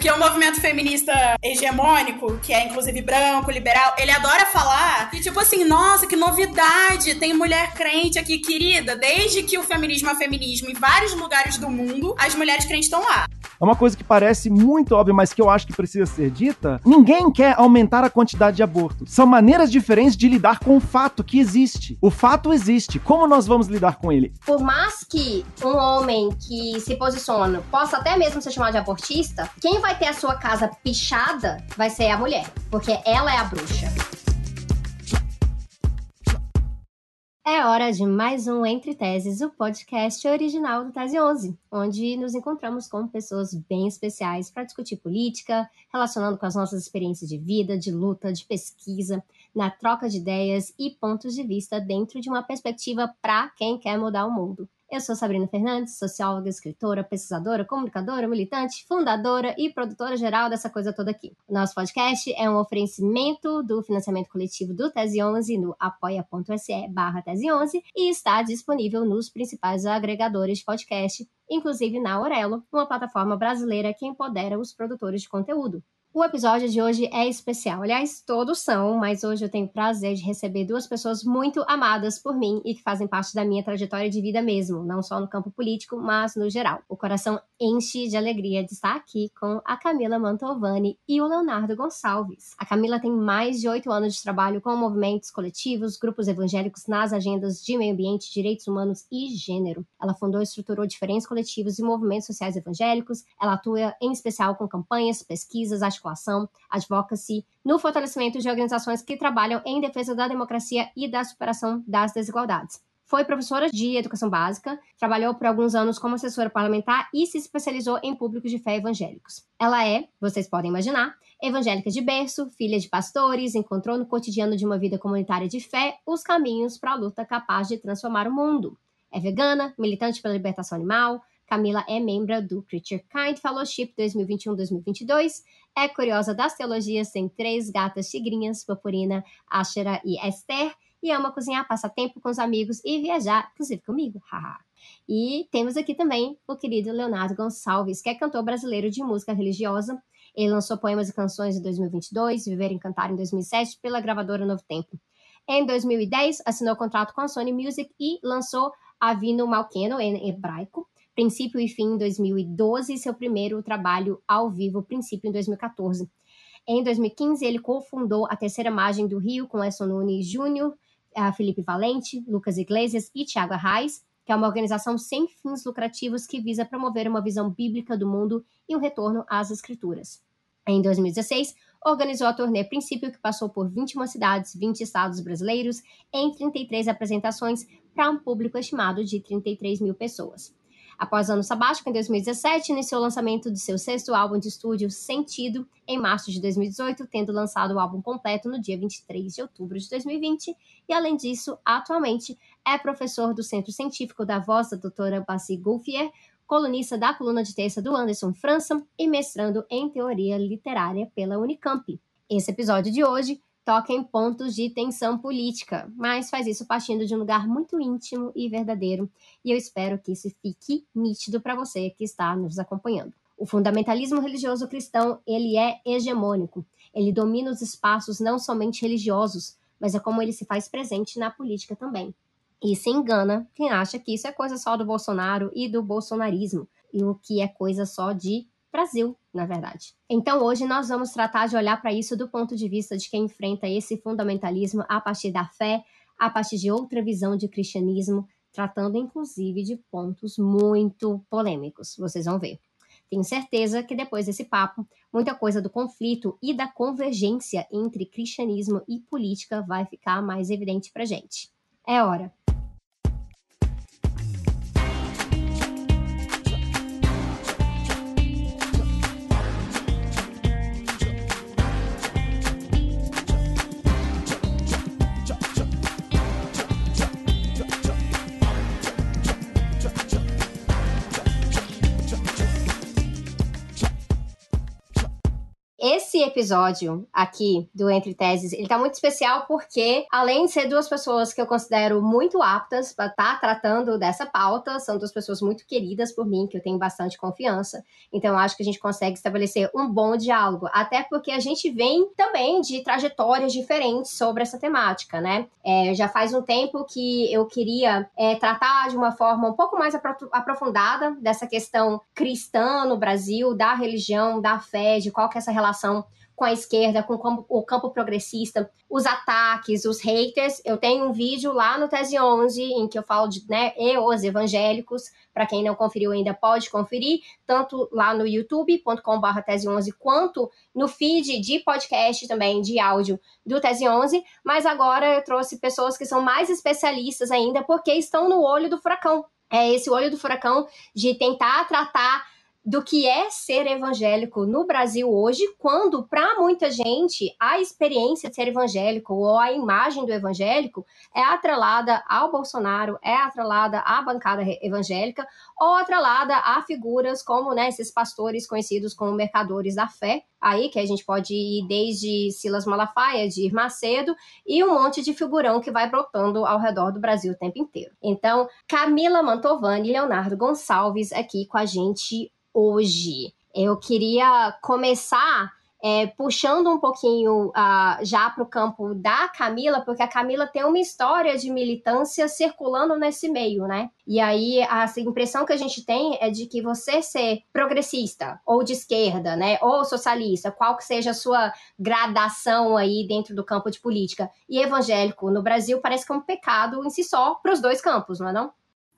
Porque o movimento feminista hegemônico, que é inclusive branco, liberal, ele adora falar que, tipo assim, nossa, que novidade, tem mulher crente aqui, querida. Desde que o feminismo é feminismo em vários lugares do mundo, as mulheres crentes estão lá. É uma coisa que parece muito óbvia, mas que eu acho que precisa ser dita. Ninguém quer aumentar a quantidade de abortos. São maneiras diferentes de lidar com o fato que existe. O fato existe. Como nós vamos lidar com ele? Por mais que um homem que se posiciona possa até mesmo ser chamado de abortista, quem vai ter a sua casa pichada vai ser a mulher, porque ela é a bruxa. É hora de mais um Entre Teses, o podcast original do Tese 11, onde nos encontramos com pessoas bem especiais para discutir política, relacionando com as nossas experiências de vida, de luta, de pesquisa, na troca de ideias e pontos de vista dentro de uma perspectiva para quem quer mudar o mundo. Eu sou Sabrina Fernandes, socióloga, escritora, pesquisadora, comunicadora, militante, fundadora e produtora geral dessa coisa toda aqui. Nosso podcast é um oferecimento do financiamento coletivo do Tese 11 no apoia.se barra Tese 11 e está disponível nos principais agregadores de podcast, inclusive na Aurelo, uma plataforma brasileira que empodera os produtores de conteúdo. O episódio de hoje é especial. Aliás, todos são, mas hoje eu tenho o prazer de receber duas pessoas muito amadas por mim e que fazem parte da minha trajetória de vida mesmo, não só no campo político, mas no geral. O coração enche de alegria de estar aqui com a Camila Mantovani e o Leonardo Gonçalves. A Camila tem mais de oito anos de trabalho com movimentos coletivos, grupos evangélicos nas agendas de meio ambiente, direitos humanos e gênero. Ela fundou e estruturou diferentes coletivos e movimentos sociais evangélicos. Ela atua em especial com campanhas, pesquisas, articulação, advocacy, no fortalecimento de organizações que trabalham em defesa da democracia e da superação das desigualdades. Foi professora de educação básica, trabalhou por alguns anos como assessora parlamentar e se especializou em públicos de fé evangélicos. Ela é, vocês podem imaginar, evangélica de berço, filha de pastores, encontrou no cotidiano de uma vida comunitária de fé os caminhos para a luta capaz de transformar o mundo. É vegana, militante pela libertação animal, Camila é membro do Creature Kind Fellowship 2021-2022, é curiosa das teologias, tem três gatas tigrinhas, Purpurina, Ashera e Esther, e ama cozinhar, passar tempo com os amigos e viajar, inclusive comigo. e temos aqui também o querido Leonardo Gonçalves, que é cantor brasileiro de música religiosa. Ele lançou poemas e canções em 2022, Viver e Cantar em 2007 pela gravadora Novo Tempo. Em 2010, assinou contrato com a Sony Music e lançou Avino Malkeno, em hebraico, Princípio e Fim em 2012 e seu primeiro trabalho ao vivo, Princípio, em 2014. Em 2015, ele cofundou a Terceira Margem do Rio com Edson Nunes Júnior, Felipe Valente, Lucas Iglesias e Tiago Arraes, que é uma organização sem fins lucrativos que visa promover uma visão bíblica do mundo e um retorno às escrituras. Em 2016, organizou a turnê Princípio, que passou por 21 cidades, 20 estados brasileiros, em 33 apresentações para um público estimado de 33 mil pessoas. Após ano sabático, em 2017, iniciou o lançamento de seu sexto álbum de estúdio, Sentido, em março de 2018, tendo lançado o álbum completo no dia 23 de outubro de 2020. E, além disso, atualmente é professor do Centro Científico da Voz da doutora Bassi Gouffier, colunista da coluna de terça do Anderson França e mestrando em teoria literária pela Unicamp. Esse episódio de hoje toca em pontos de tensão política, mas faz isso partindo de um lugar muito íntimo e verdadeiro, e eu espero que isso fique nítido para você que está nos acompanhando. O fundamentalismo religioso cristão, ele é hegemônico. Ele domina os espaços não somente religiosos, mas é como ele se faz presente na política também. E se engana quem acha que isso é coisa só do Bolsonaro e do bolsonarismo, e o que é coisa só de Brasil, na verdade. Então, hoje nós vamos tratar de olhar para isso do ponto de vista de quem enfrenta esse fundamentalismo a partir da fé, a partir de outra visão de cristianismo, tratando inclusive de pontos muito polêmicos. Vocês vão ver. Tenho certeza que depois desse papo, muita coisa do conflito e da convergência entre cristianismo e política vai ficar mais evidente para gente. É hora. Esse episódio aqui do Entre Teses, ele tá muito especial porque, além de ser duas pessoas que eu considero muito aptas para estar tá tratando dessa pauta, são duas pessoas muito queridas por mim, que eu tenho bastante confiança. Então, acho que a gente consegue estabelecer um bom diálogo, até porque a gente vem também de trajetórias diferentes sobre essa temática, né? É, já faz um tempo que eu queria é, tratar de uma forma um pouco mais aprofundada dessa questão cristã no Brasil, da religião, da fé, de qual que é essa relação relação com a esquerda, com o campo progressista, os ataques, os haters. Eu tenho um vídeo lá no Tese 11 em que eu falo de né, e os evangélicos. Para quem não conferiu ainda, pode conferir, tanto lá no youtube.com.br Tese 11 quanto no feed de podcast também, de áudio do Tese 11. Mas agora eu trouxe pessoas que são mais especialistas ainda, porque estão no olho do furacão. É esse olho do furacão de tentar tratar do que é ser evangélico no Brasil hoje, quando para muita gente a experiência de ser evangélico ou a imagem do evangélico é atrelada ao Bolsonaro, é atrelada à bancada evangélica ou atrelada a figuras como né, esses pastores conhecidos como mercadores da fé, aí que a gente pode ir desde Silas Malafaia, de Macedo e um monte de figurão que vai brotando ao redor do Brasil o tempo inteiro. Então, Camila Mantovani e Leonardo Gonçalves aqui com a gente hoje. Eu queria começar é, puxando um pouquinho uh, já para o campo da Camila, porque a Camila tem uma história de militância circulando nesse meio, né? E aí a impressão que a gente tem é de que você ser progressista, ou de esquerda, né, ou socialista, qual que seja a sua gradação aí dentro do campo de política, e evangélico no Brasil parece que é um pecado em si só para os dois campos, não é não?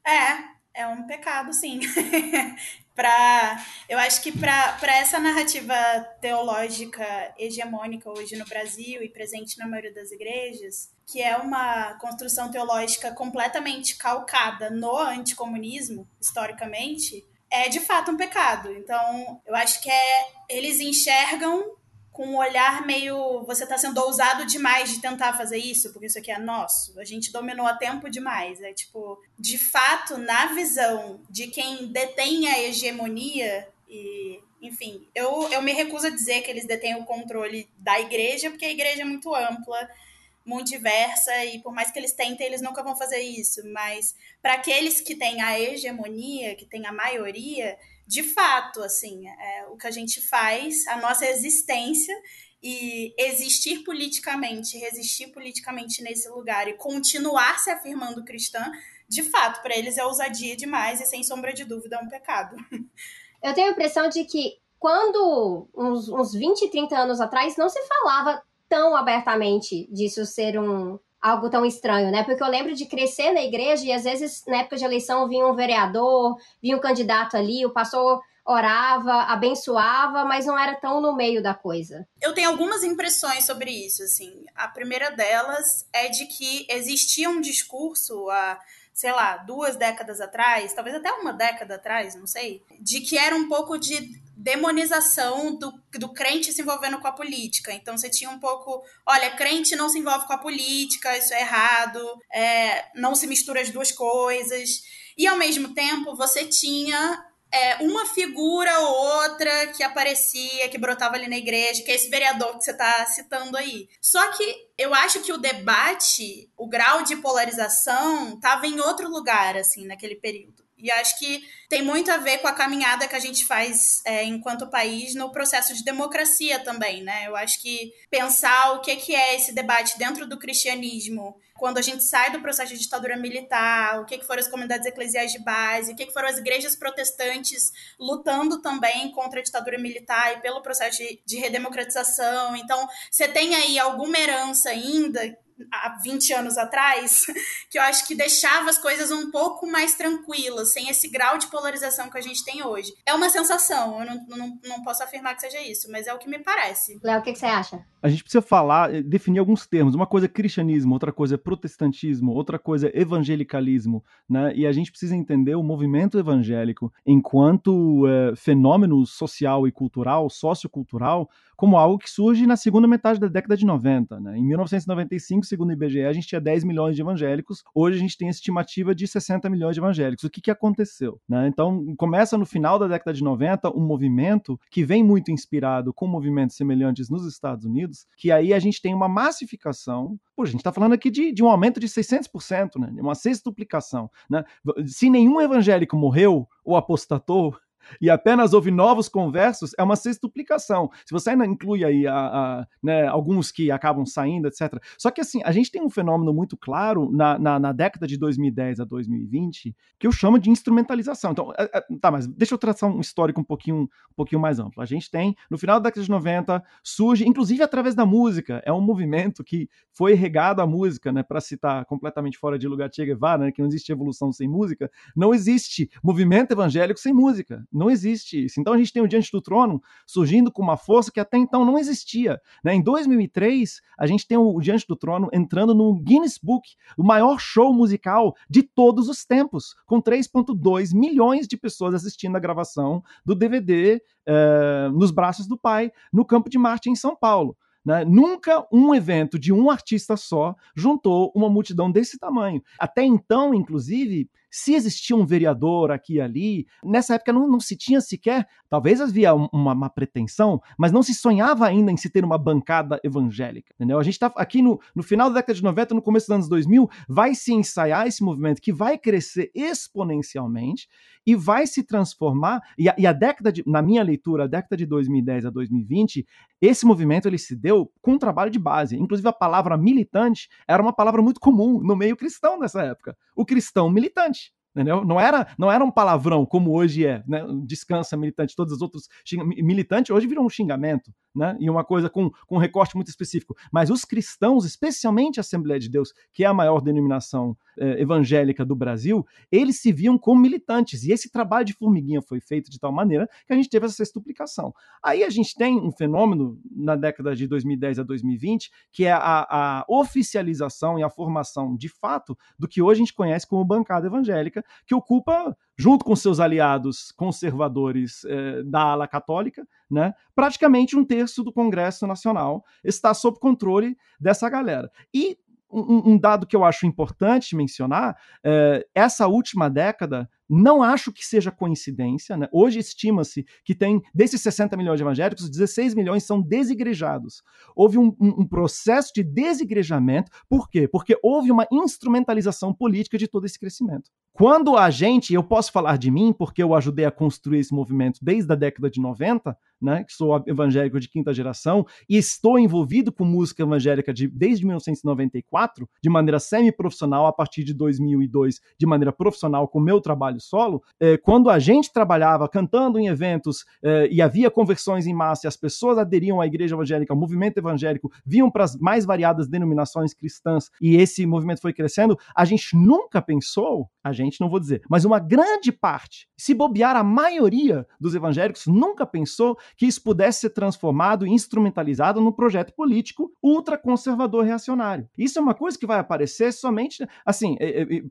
É, é um pecado, sim. para eu acho que para essa narrativa teológica hegemônica hoje no Brasil e presente na maioria das igrejas, que é uma construção teológica completamente calcada no anticomunismo, historicamente, é de fato um pecado. Então, eu acho que é eles enxergam com um olhar meio. Você está sendo ousado demais de tentar fazer isso, porque isso aqui é nosso. A gente dominou a tempo demais. É tipo, de fato, na visão de quem detém a hegemonia, e, enfim, eu, eu me recuso a dizer que eles detêm o controle da igreja, porque a igreja é muito ampla, muito diversa, e por mais que eles tentem, eles nunca vão fazer isso. Mas para aqueles que têm a hegemonia, que têm a maioria, de fato, assim, é, o que a gente faz, a nossa existência e existir politicamente, resistir politicamente nesse lugar e continuar se afirmando cristã, de fato, para eles é ousadia demais e, sem sombra de dúvida, é um pecado. Eu tenho a impressão de que quando, uns, uns 20, 30 anos atrás, não se falava tão abertamente disso ser um, algo tão estranho, né? Porque eu lembro de crescer na igreja e às vezes na época de eleição vinha um vereador, vinha um candidato ali, o pastor orava, abençoava, mas não era tão no meio da coisa. Eu tenho algumas impressões sobre isso, assim. A primeira delas é de que existia um discurso há, sei lá, duas décadas atrás, talvez até uma década atrás, não sei, de que era um pouco de demonização do, do crente se envolvendo com a política. Então você tinha um pouco, olha, crente não se envolve com a política, isso é errado, é, não se mistura as duas coisas. E ao mesmo tempo você tinha é, uma figura ou outra que aparecia, que brotava ali na igreja, que é esse vereador que você está citando aí. Só que eu acho que o debate, o grau de polarização, estava em outro lugar, assim, naquele período. E acho que tem muito a ver com a caminhada que a gente faz é, enquanto país no processo de democracia também, né? Eu acho que pensar o que, que é esse debate dentro do cristianismo, quando a gente sai do processo de ditadura militar, o que, que foram as comunidades eclesiais de base, o que, que foram as igrejas protestantes lutando também contra a ditadura militar e pelo processo de, de redemocratização. Então, você tem aí alguma herança ainda há 20 anos atrás, que eu acho que deixava as coisas um pouco mais tranquilas, sem esse grau de polarização que a gente tem hoje. É uma sensação, eu não, não, não posso afirmar que seja isso, mas é o que me parece. Léo, o que, que você acha? A gente precisa falar, eh, definir alguns termos. Uma coisa é cristianismo, outra coisa é protestantismo, outra coisa é evangelicalismo, né? E a gente precisa entender o movimento evangélico enquanto é, fenômeno social e cultural, sociocultural, como algo que surge na segunda metade da década de 90. Né? Em 1995, segundo o IBGE, a gente tinha 10 milhões de evangélicos, hoje a gente tem a estimativa de 60 milhões de evangélicos. O que, que aconteceu? Né? Então, começa no final da década de 90 um movimento que vem muito inspirado com movimentos semelhantes nos Estados Unidos, que aí a gente tem uma massificação. Pô, a gente está falando aqui de, de, um aumento de 600%, né? uma sextuplicação. Né? Se nenhum evangélico morreu ou apostatou, e apenas houve novos conversos, é uma sextuplicação. Se você ainda inclui aí a, a, né, alguns que acabam saindo, etc. Só que assim, a gente tem um fenômeno muito claro na, na, na, década de 2010 a 2020 que eu chamo de instrumentalização. Então, é, é, tá, mas deixa eu traçar um histórico um pouquinho, um pouquinho mais amplo. A gente tem, no final da década de 90, surge, inclusive através da música, é um movimento que foi regado à música, né, para citar completamente fora de lugar Che Guevara, né, que não existe evolução sem música, não existe movimento evangélico sem música. Não existe isso. Então a gente tem o Diante do Trono surgindo com uma força que até então não existia. Né? Em 2003, a gente tem o Diante do Trono entrando no Guinness Book, o maior show musical de todos os tempos, com 3,2 milhões de pessoas assistindo a gravação do DVD uh, Nos Braços do Pai, no Campo de Marte, em São Paulo. Né? Nunca um evento de um artista só juntou uma multidão desse tamanho. Até então, inclusive, se existia um vereador aqui e ali, nessa época não, não se tinha sequer, talvez havia uma, uma, pretensão, mas não se sonhava ainda em se ter uma bancada evangélica, entendeu? A gente está aqui no, no final da década de 90, no começo dos anos 2000, vai se ensaiar esse movimento que vai crescer exponencialmente e vai se transformar, e a, e a década de, na minha leitura, a década de 2010 a 2020, esse movimento ele se deu com um trabalho de base. Inclusive a palavra militante era uma palavra muito comum no meio cristão nessa época. O cristão militante. Entendeu? Não era, não era um palavrão como hoje é, né? Descansa militante, todos os outros militante hoje virou um xingamento, né? E uma coisa com, com um recorte muito específico. Mas os cristãos, especialmente a Assembleia de Deus, que é a maior denominação eh, evangélica do Brasil, eles se viam como militantes. E esse trabalho de formiguinha foi feito de tal maneira que a gente teve essa sextuplicação. Aí a gente tem um fenômeno na década de 2010 a 2020, que é a, a oficialização e a formação de fato do que hoje a gente conhece como bancada evangélica, que ocupa junto com seus aliados conservadores eh, da ala católica, né, praticamente um terço do Congresso Nacional está sob controle dessa galera. E um, um dado que eu acho importante mencionar, eh, essa última década não acho que seja coincidência. Né? Hoje estima-se que tem, desses 60 milhões de evangélicos, 16 milhões são desigrejados. Houve um, um, um, processo de desigrejamento. Por quê? Porque houve uma instrumentalização política de todo esse crescimento. Quando a gente, eu posso falar de mim, porque eu ajudei a construir esse movimento desde a década de 90, né, que sou evangélico de quinta geração e estou envolvido com música evangélica de, desde 1994, de maneira semi-profissional, a partir de 2002, de maneira profissional, com meu trabalho solo, é, quando a gente trabalhava cantando em eventos é, e havia conversões em massa e as pessoas aderiam à igreja evangélica, ao movimento evangélico, vinham para as mais variadas denominações cristãs e esse movimento foi crescendo, a gente nunca pensou, a gente não vou dizer, mas uma grande parte, se bobear a maioria dos evangélicos, nunca pensou que isso pudesse ser transformado e instrumentalizado num projeto político ultraconservador reacionário. Isso é uma coisa que vai aparecer somente, assim,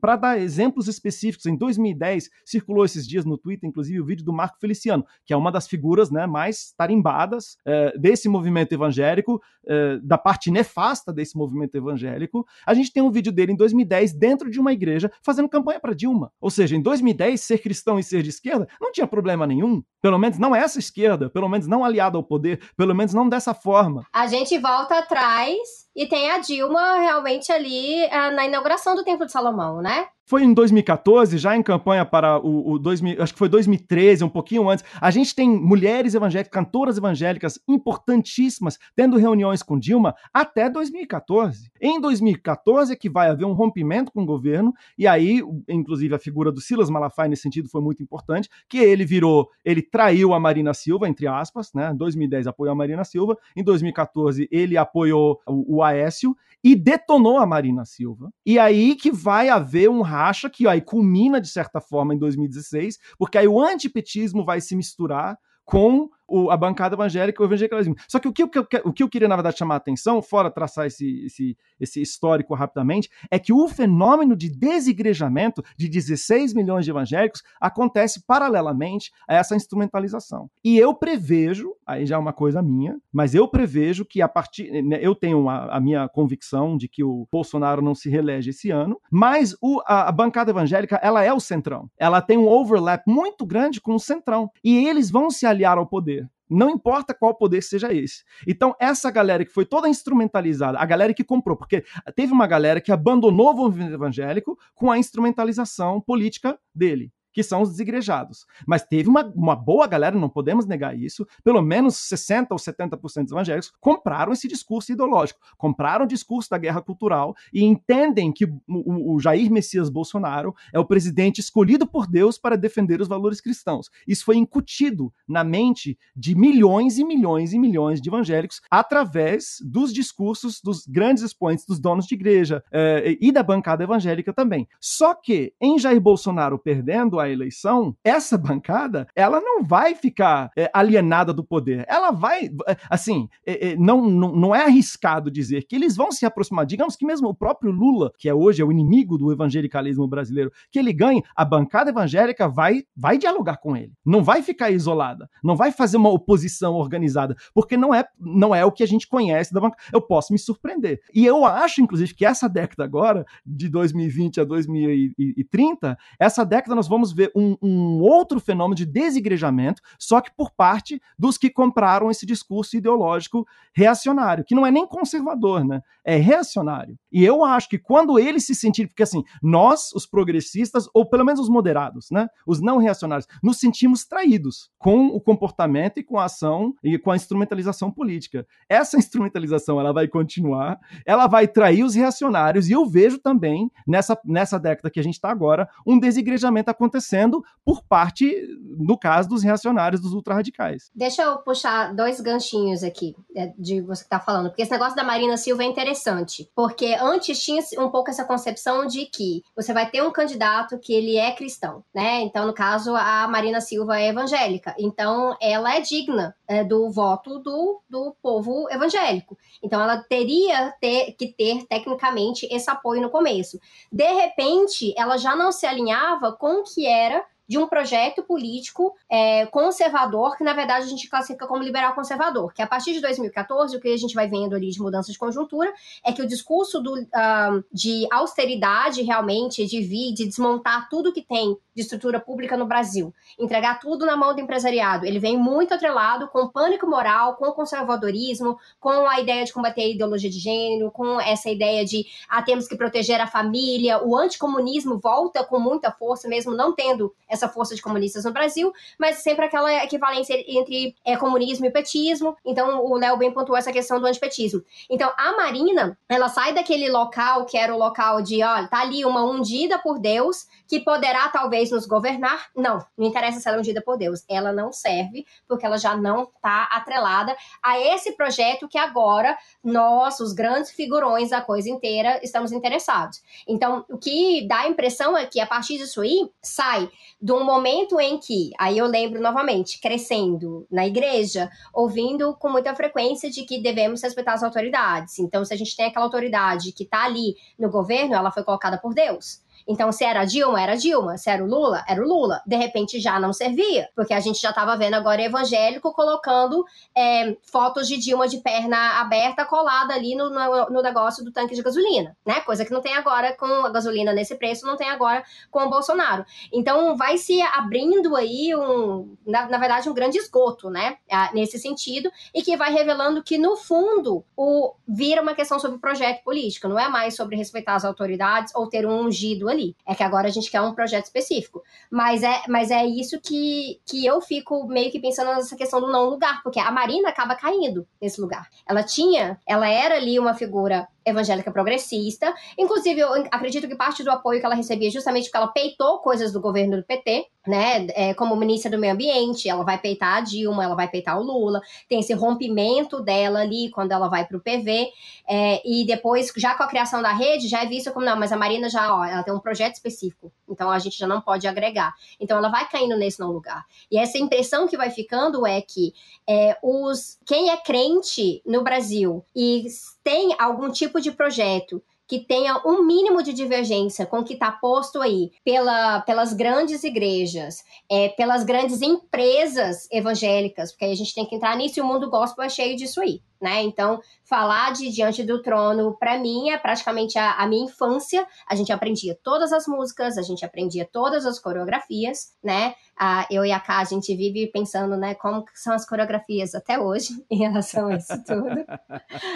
para dar exemplos específicos, em 2010 circulou esses dias no Twitter, inclusive, o vídeo do Marco Feliciano, que é uma das figuras né, mais tarimbadas é, desse movimento evangélico, é, da parte nefasta desse movimento evangélico. A gente tem um vídeo dele em 2010 dentro de uma igreja fazendo campanha para Dilma. Ou seja, em 2010, ser cristão e ser de esquerda não tinha problema nenhum. Pelo menos não essa esquerda, pelo menos não aliado ao poder, pelo menos não dessa forma. A gente volta atrás e tem a Dilma realmente ali uh, na inauguração do Templo de Salomão, né? Foi em 2014, já em campanha para o, o 2000, acho que foi 2013, um pouquinho antes. A gente tem mulheres evangélicas, cantoras evangélicas importantíssimas, tendo reuniões com Dilma até 2014. Em 2014 é que vai haver um rompimento com o governo, e aí, inclusive, a figura do Silas Malafaia nesse sentido foi muito importante, que ele virou, ele traiu a Marina Silva, entre aspas, né? Em 2010 apoiou a Marina Silva, em 2014 ele apoiou o, o Aécio e detonou a Marina Silva. E aí que vai haver um racha que aí culmina, de certa forma, em 2016, porque aí o antipetismo vai se misturar com o, a bancada evangélica, o evangelicalismo. Só que o que, que, o que eu queria, na verdade, chamar a atenção, fora traçar esse, esse, esse histórico rapidamente, é que o fenômeno de desigrejamento de 16 milhões de evangélicos acontece paralelamente a essa instrumentalização. E eu prevejo, aí já é uma coisa minha, mas eu prevejo que a partir. Né, eu tenho a, a minha convicção de que o Bolsonaro não se reelege esse ano, mas o, a, a bancada evangélica, ela é o centrão. Ela tem um overlap muito grande com o centrão. E eles vão se aliar ao poder. Não importa qual poder seja esse. Então, essa galera que foi toda instrumentalizada, a galera que comprou, porque teve uma galera que abandonou o movimento evangélico com a instrumentalização política dele que são os desigrejados. Mas teve uma, uma boa galera, não podemos negar isso, pelo menos 60% ou 70% dos evangélicos compraram esse discurso ideológico, compraram o discurso da guerra cultural e entendem que o, o Jair Messias Bolsonaro é o presidente escolhido por Deus para defender os valores cristãos. Isso foi incutido na mente de milhões e milhões e milhões de evangélicos através dos discursos dos grandes expoentes, dos donos de igreja eh, e da bancada evangélica também. Só que, em Jair Bolsonaro perdendo a eleição, essa bancada, ela não vai ficar é, alienada do poder. Ela vai, é, assim, é, é, não, não, não é arriscado dizer que eles vão se aproximar. Digamos que mesmo o próprio Lula, que é hoje é o inimigo do evangelicalismo brasileiro, que ele ganhe, a bancada evangélica vai, vai dialogar com ele. Não vai ficar isolada. Não vai fazer uma oposição organizada, porque não é, não é o que a gente conhece da bancada. Eu posso me surpreender. E eu acho, inclusive, que essa década agora, de 2020 a 2030, essa década nós vamos ver um, um, outro fenômeno de desigrejamento, só que por parte dos que compraram esse discurso ideológico reacionário, que não é nem conservador, né? É reacionário. E eu acho que quando eles se sentirem, porque assim, nós, os progressistas, ou pelo menos os moderados, né? Os não reacionários, nos sentimos traídos com o comportamento e com a ação e com a instrumentalização política. Essa instrumentalização ela vai continuar, ela vai trair os reacionários, e eu vejo também, nessa, nessa década que a gente está agora, um desigrejamento acontecendo acontecendo por parte, no caso, dos reacionários, dos ultrarradicais. Deixa eu puxar dois ganchinhos aqui é, de você que tá falando, porque esse negócio da Marina Silva é interessante, porque antes tinha um pouco essa concepção de que você vai ter um candidato que ele é cristão, né? Então, no caso, a Marina Silva é evangélica, então ela é digna é, do voto do, do povo evangélico. Então, ela teria ter, que ter, tecnicamente, esse apoio no começo. De repente, ela já não se alinhava com o que era de um projeto político é, conservador, que na verdade a gente classifica como liberal conservador, que a partir de 2014, o que a gente vai vendo ali de mudança de conjuntura, é que o discurso do, uh, de austeridade realmente, de vir, de desmontar tudo que tem de estrutura pública no Brasil, entregar tudo na mão do empresariado, ele vem muito atrelado com pânico moral, com conservadorismo, com a ideia de combater a ideologia de gênero, com essa ideia de ah, temos que proteger a família, o anticomunismo volta com muita força, mesmo não tendo essa força de comunistas no Brasil, mas sempre aquela equivalência entre é, comunismo e petismo. Então, o Léo bem pontuou essa questão do antipetismo. Então, a Marina, ela sai daquele local que era o local de, olha, tá ali uma ungida por Deus que poderá talvez nos governar. Não, não interessa se ela é ungida por Deus. Ela não serve, porque ela já não está atrelada a esse projeto que agora nós, os grandes figurões da coisa inteira, estamos interessados. Então, o que dá a impressão é que a partir disso aí, sai de um momento em que, aí eu lembro novamente, crescendo na igreja, ouvindo com muita frequência de que devemos respeitar as autoridades. Então, se a gente tem aquela autoridade que está ali no governo, ela foi colocada por Deus. Então, se era Dilma, era Dilma. Se era o Lula, era o Lula. De repente já não servia, porque a gente já estava vendo agora evangélico colocando é, fotos de Dilma de perna aberta colada ali no, no, no, negócio do tanque de gasolina, né? Coisa que não tem agora com a gasolina nesse preço, não tem agora com o Bolsonaro. Então, vai se abrindo aí um, na, na verdade, um grande esgoto, né? Nesse sentido, e que vai revelando que, no fundo, o vira uma questão sobre projeto político, não é mais sobre respeitar as autoridades ou ter um ungido ali. É que agora a gente quer um projeto específico. Mas é, mas é isso que, que eu fico meio que pensando nessa questão do não lugar, porque a Marina acaba caindo nesse lugar. Ela tinha, ela era ali uma figura evangélica progressista. Inclusive, eu acredito que parte do apoio que ela recebia justamente porque ela peitou coisas do governo do PT, né? É, como ministra do Meio Ambiente, ela vai peitar a Dilma, ela vai peitar o Lula. Tem esse rompimento dela ali quando ela vai para o PV. É, e depois, já com a criação da rede, já é visto como, não, mas a Marina já, ó, ela tem um projeto específico. Então a gente já não pode agregar. Então ela vai caindo nesse não lugar. E essa impressão que vai ficando é que é, os quem é crente no Brasil e tem algum tipo de projeto que tenha um mínimo de divergência com o que está posto aí pela, pelas grandes igrejas, é, pelas grandes empresas evangélicas, porque aí a gente tem que entrar nisso e o mundo gospel é cheio disso aí né? Então, falar de Diante do Trono, para mim, é praticamente a, a, minha infância. A gente aprendia todas as músicas, a gente aprendia todas as coreografias, né? Ah, eu e a Ká, a gente vive pensando, né, como são as coreografias até hoje em relação a isso tudo.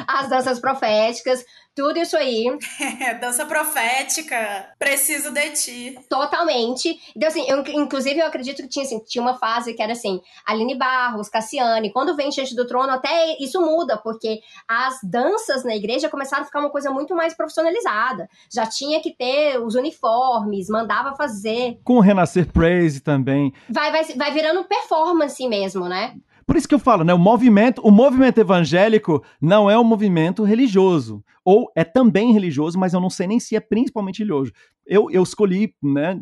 As danças proféticas, tudo isso aí. Dança profética, preciso de ti. Totalmente. Então, assim, eu, inclusive, eu acredito que tinha, assim, tinha uma fase que era assim, Aline Barros, Cassiane, quando vem Diante do Trono, até isso muda, porque as danças na igreja começaram a ficar uma coisa muito mais profissionalizada. Já tinha que ter os uniformes, mandava fazer. Com o Renascer Praise também. Vai, vai, vai virando performance mesmo, né? Por isso que eu falo, né? O movimento, o movimento evangélico não é um movimento religioso. Ou é também religioso, mas eu não sei nem se é principalmente religioso. Eu, eu escolhi, né,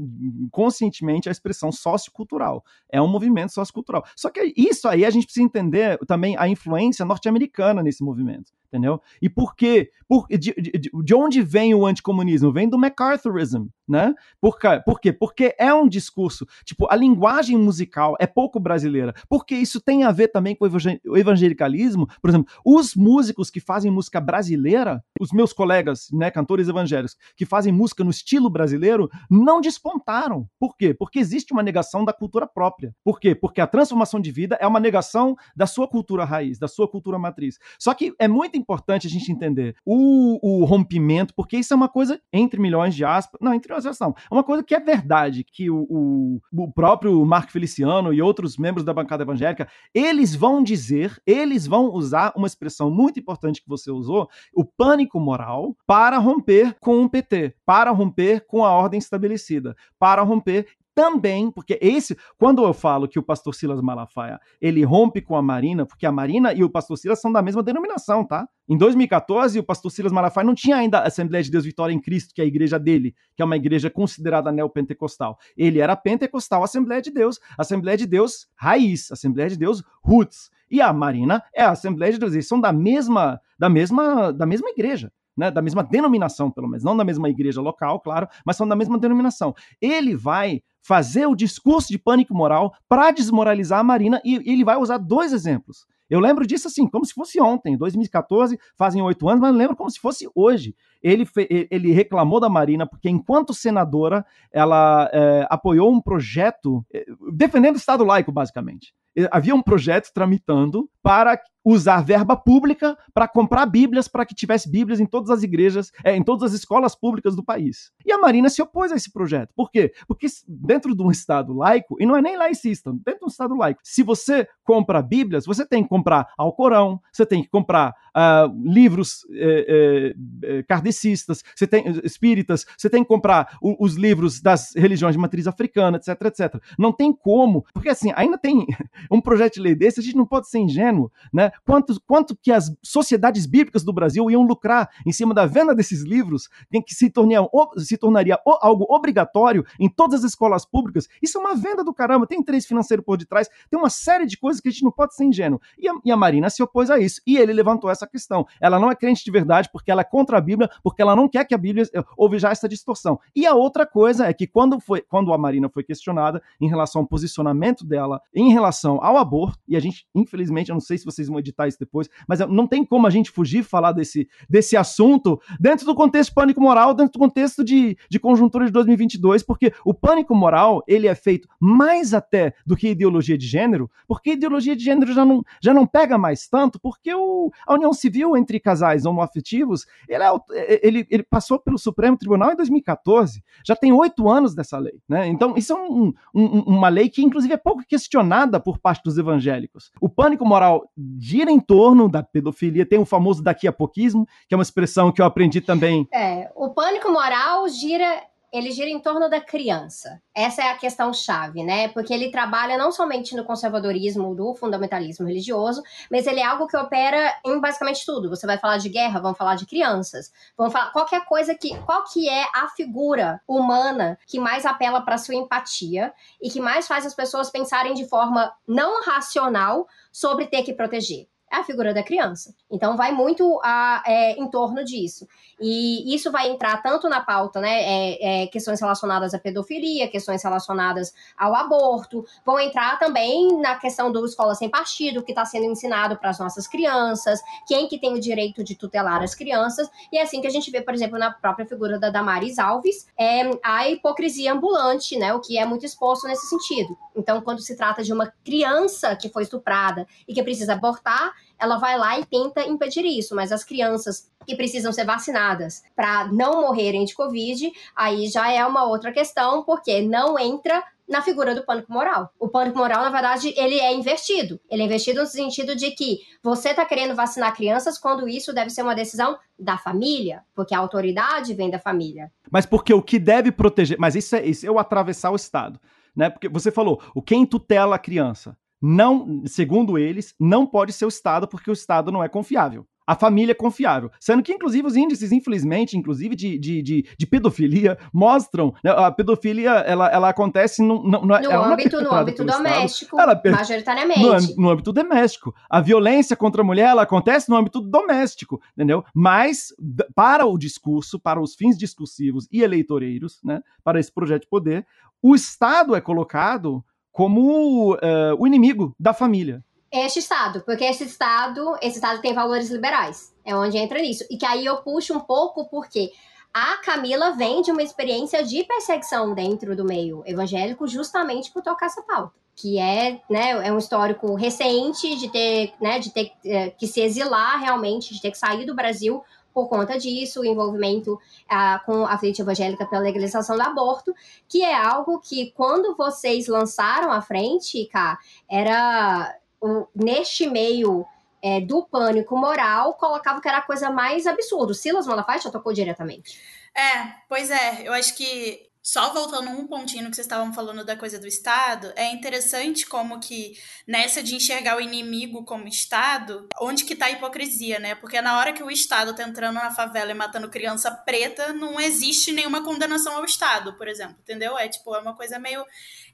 conscientemente a expressão sociocultural. É um movimento sociocultural. Só que isso aí a gente precisa entender também a influência norte-americana nesse movimento entendeu? E por quê? Por, de, de, de, onde vem o anticomunismo? Vem do MacArthurism, né? Por, por quê? Porque é um discurso, tipo, a linguagem musical é pouco brasileira, porque isso tem a ver também com o evangelicalismo. Por exemplo, os músicos que fazem música brasileira, os meus colegas, né, cantores evangélicos, que fazem música no estilo brasileiro, não despontaram. Por quê? Porque existe uma negação da cultura própria. Por quê? Porque a transformação de vida é uma negação da sua cultura raiz, da sua cultura matriz. Só que é muito importante a gente entender o, o rompimento, porque isso é uma coisa entre milhões de aspas, não, entre milhões de aspas não, é uma coisa que é verdade, que o, o, o próprio Marco Feliciano e outros membros da bancada evangélica, eles vão dizer, eles vão usar uma expressão muito importante que você usou, o pânico moral, para romper com o PT, para romper com a ordem estabelecida, para romper também, porque esse, quando eu falo que o pastor Silas Malafaia, ele rompe com a Marina, porque a Marina e o pastor Silas são da mesma denominação, tá? Em 2014, o pastor Silas Malafaia não tinha ainda a Assembleia de Deus Vitória em Cristo, que é a igreja dele, que é uma igreja considerada neopentecostal. Ele era pentecostal, Assembleia de Deus, Assembleia de Deus raiz, Assembleia de Deus roots. E a Marina é a Assembleia de Deus, eles são da mesma, da mesma, da mesma igreja né, da mesma denominação, pelo menos, não da mesma igreja local, claro, mas são da mesma denominação. Ele vai fazer o discurso de pânico moral para desmoralizar a Marina e ele vai usar dois exemplos. Eu lembro disso assim, como se fosse ontem, 2014, fazem oito anos, mas lembro como se fosse hoje. Ele, ele reclamou da Marina porque, enquanto senadora, ela é, apoiou um projeto é, defendendo o Estado laico, basicamente havia um projeto tramitando para usar verba pública para comprar bíblias para que tivesse bíblias em todas as igrejas, é, em todas as escolas públicas do país. E a Marina se opôs a esse projeto. Por quê? Porque dentro de um Estado laico, e não é nem laicista, dentro de um Estado laico, se você compra bíblias, você tem que comprar Alcorão, você tem que comprar uh, livros é, é, kardecistas, você tem espíritas, você tem que comprar o, os livros das religiões de matriz africana, etc, etc. Não tem como, porque assim, ainda tem um projeto de lei desse, a gente não pode ser ingênuo, né? Quanto, quanto que as sociedades bíblicas do Brasil iam lucrar em cima da venda desses livros, em que se, tornaria, se tornaria algo obrigatório em todas as escolas públicas. Isso é uma venda do caramba, tem interesse financeiro por detrás, tem uma série de coisas que a gente não pode ser ingênuo. E a, e a Marina se opôs a isso, e ele levantou essa questão. Ela não é crente de verdade porque ela é contra a Bíblia, porque ela não quer que a Bíblia eh, houve já essa distorção. E a outra coisa é que quando, foi, quando a Marina foi questionada em relação ao posicionamento dela em relação ao aborto, e a gente, infelizmente, eu não sei se vocês vão editar isso depois, mas não tem como a gente fugir falar desse, desse assunto dentro do contexto pânico moral, dentro do contexto de, de conjuntura de 2022, porque o pânico moral, ele é feito mais até do que ideologia de gênero, porque ideologia de gênero já não, já não pega mais tanto, porque o, a união civil entre casais homoafetivos, ele, é, ele, ele passou pelo Supremo Tribunal em 2014, já tem oito anos dessa lei, né? Então, isso é um, um, uma lei que, inclusive, é pouco questionada por parte dos evangélicos. O pânico moral de gira em torno da pedofilia. Tem o famoso daqui a pouquismo, que é uma expressão que eu aprendi também. É, o pânico moral gira ele gira em torno da criança. Essa é a questão chave, né? Porque ele trabalha não somente no conservadorismo do fundamentalismo religioso, mas ele é algo que opera em basicamente tudo. Você vai falar de guerra, vamos falar de crianças, vamos falar qualquer coisa que qual que é a figura humana que mais apela para sua empatia e que mais faz as pessoas pensarem de forma não racional sobre ter que proteger é a figura da criança. Então vai muito a, é, em torno disso. E isso vai entrar tanto na pauta, né? É, é, questões relacionadas à pedofilia, questões relacionadas ao aborto, vão entrar também na questão do escola sem partido, que está sendo ensinado para as nossas crianças, quem que tem o direito de tutelar as crianças. E é assim que a gente vê, por exemplo, na própria figura da Damaris Alves, é a hipocrisia ambulante, né? O que é muito exposto nesse sentido. Então, quando se trata de uma criança que foi estuprada e que precisa abortar, ela vai lá e tenta impedir isso, mas as crianças que precisam ser vacinadas para não morrerem de Covid, aí já é uma outra questão, porque não entra na figura do pânico moral. O pânico moral, na verdade, ele é invertido. Ele é invertido no sentido de que você está querendo vacinar crianças quando isso deve ser uma decisão da família, porque a autoridade vem da família. Mas porque o que deve proteger, mas isso é isso é o atravessar o estado, né? Porque você falou, o quem tutela a criança não, segundo eles, não pode ser o Estado, porque o Estado não é confiável. A família é confiável. Sendo que, inclusive, os índices, infelizmente, inclusive de, de, de, de pedofilia, mostram. Né, a pedofilia, ela, ela acontece no, no, no, no âmbito, no âmbito doméstico, ela, majoritariamente. No, no, âmbito doméstico. A violência contra a mulher, ela acontece no âmbito doméstico, entendeu? Mas, para o discurso, para os fins discursivos e eleitoreiros, né, para esse projeto de poder, o Estado é colocado como uh, o inimigo da família. Este Estado, porque esse Estado, esse Estado tem valores liberais. É onde entra nisso. E que aí eu puxo um pouco porque a Camila vem de uma experiência de perseguição dentro do meio evangélico justamente por tocar essa pauta. Que é, né, é um histórico recente de ter, né, de ter é, que se exilar realmente, de ter que sair do Brasil por conta disso, o envolvimento ah, com a frente evangélica pela legalização do aborto, que é algo que quando vocês lançaram à frente, cá, era o, neste meio é, do pânico moral, colocava que era a coisa mais absurda. Silas Malafaia já tocou diretamente. É, pois é, eu acho que só voltando um pontinho no que vocês estavam falando da coisa do Estado, é interessante como que nessa de enxergar o inimigo como Estado, onde que tá a hipocrisia, né? Porque na hora que o Estado tá entrando na favela e matando criança preta, não existe nenhuma condenação ao Estado, por exemplo, entendeu? É tipo, é uma coisa meio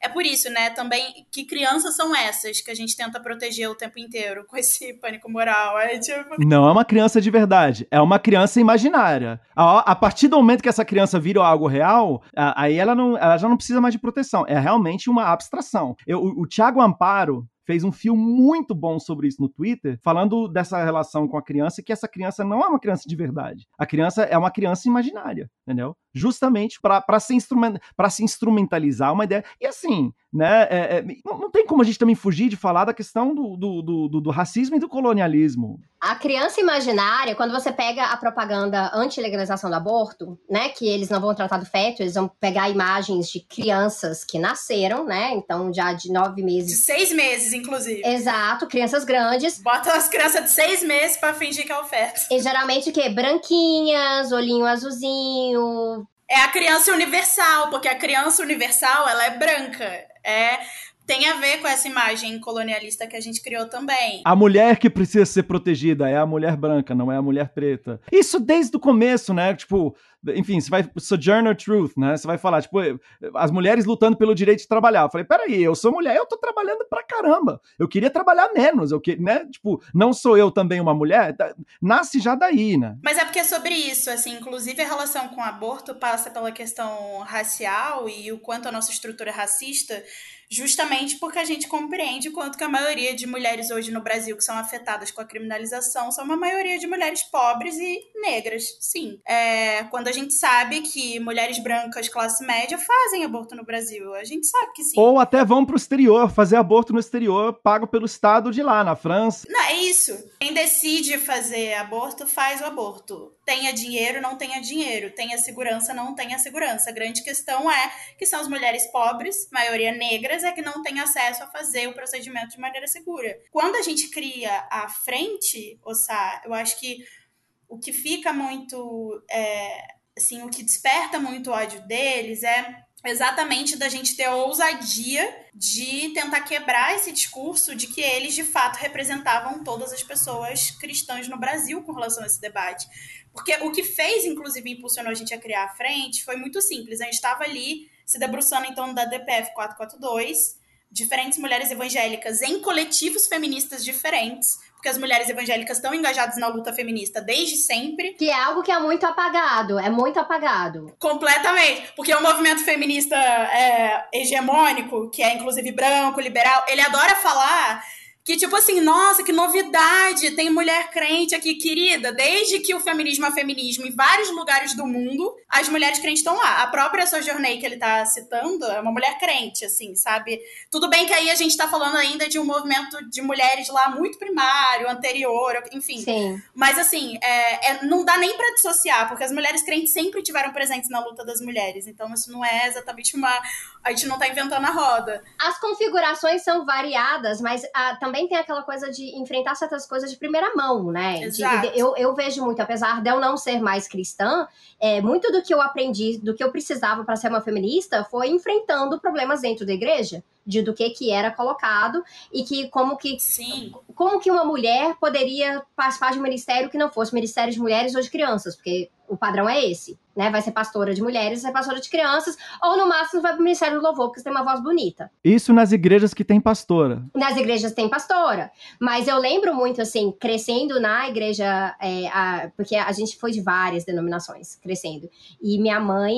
é por isso, né, também, que crianças são essas que a gente tenta proteger o tempo inteiro com esse pânico moral. É tipo. Não é uma criança de verdade, é uma criança imaginária. A, partir do momento que essa criança vira algo real, a, aí ela, não, ela já não precisa mais de proteção. É realmente uma abstração. Eu, o, o Tiago Amparo, fez um filme muito bom sobre isso no Twitter, falando dessa relação com a criança e que essa criança não é uma criança de verdade. A criança é uma criança imaginária, entendeu? Justamente para se, instrument, se instrumentalizar uma ideia. E assim, né? É, é, não, tem como a gente também fugir de falar da questão do, do, do, do, racismo e do colonialismo. A criança imaginária, quando você pega a propaganda anti-legalização do aborto, né? Que eles não vão tratar do feto, eles vão pegar imagens de crianças que nasceram, né? Então, já de nove meses. De seis meses, inclusive. Exato, crianças grandes. Botam as crianças de seis meses para fingir que é o feto. E geralmente o quê? Branquinhas, olhinho azulzinho, é a criança universal, porque a criança universal ela é branca é tem a ver com essa imagem colonialista que a gente criou também. A mulher que precisa ser protegida é a mulher branca, não é a mulher preta. Isso desde o começo, né? Tipo, enfim, você vai Sojourner Truth, né? Você vai falar, tipo, as mulheres lutando pelo direito de trabalhar. Eu falei, peraí, eu sou mulher, eu tô trabalhando pra caramba. Eu queria trabalhar menos, eu que, né? Tipo, não sou eu também uma mulher? Nasce já daí, né? Mas é porque é sobre isso, assim, inclusive a relação com o aborto passa pela questão racial e o quanto a nossa estrutura é racista justamente porque a gente compreende o quanto que a maioria de mulheres hoje no Brasil que são afetadas com a criminalização são uma maioria de mulheres pobres e negras, sim. É, quando a gente sabe que mulheres brancas classe média fazem aborto no Brasil. A gente sabe que sim. Ou até vão pro exterior, fazer aborto no exterior, pago pelo Estado de lá, na França. Não, é isso. Quem decide fazer aborto, faz o aborto. Tenha dinheiro, não tenha dinheiro. Tenha segurança, não tenha segurança. A grande questão é que são as mulheres pobres, maioria negras, é que não têm acesso a fazer o procedimento de maneira segura. Quando a gente cria a frente, Ossá, eu acho que o que fica muito. É, assim, o que desperta muito ódio deles é exatamente da gente ter a ousadia de tentar quebrar esse discurso de que eles de fato representavam todas as pessoas cristãs no Brasil com relação a esse debate. Porque o que fez, inclusive, impulsionou a gente a criar a frente foi muito simples. A gente estava ali se debruçando torno da DPF 442, diferentes mulheres evangélicas em coletivos feministas diferentes, porque as mulheres evangélicas estão engajadas na luta feminista desde sempre. Que é algo que é muito apagado, é muito apagado. Completamente, porque o movimento feminista é, hegemônico, que é inclusive branco, liberal, ele adora falar que, tipo assim, nossa, que novidade! Tem mulher crente aqui, querida. Desde que o feminismo é feminismo em vários lugares do mundo, as mulheres crentes estão lá. A própria Sojourney que ele tá citando é uma mulher crente, assim, sabe? Tudo bem que aí a gente tá falando ainda de um movimento de mulheres lá muito primário, anterior, enfim. Sim. Mas, assim, é, é, não dá nem para dissociar, porque as mulheres crentes sempre tiveram presentes na luta das mulheres. Então, isso não é exatamente uma. A gente não tá inventando a roda. As configurações são variadas, mas ah, também tem aquela coisa de enfrentar certas coisas de primeira mão, né? Exato. De, eu, eu vejo muito, apesar de eu não ser mais cristã, é, muito do que eu aprendi, do que eu precisava para ser uma feminista, foi enfrentando problemas dentro da igreja de do que que era colocado e que como que Sim. como que uma mulher poderia participar de um ministério que não fosse ministério de mulheres ou de crianças, porque o padrão é esse, né? Vai ser pastora de mulheres, vai ser pastora de crianças, ou no máximo vai pro Ministério do Louvor, porque você tem uma voz bonita. Isso nas igrejas que tem pastora. Nas igrejas tem pastora. Mas eu lembro muito, assim, crescendo na igreja, é, a, porque a gente foi de várias denominações, crescendo. E minha mãe,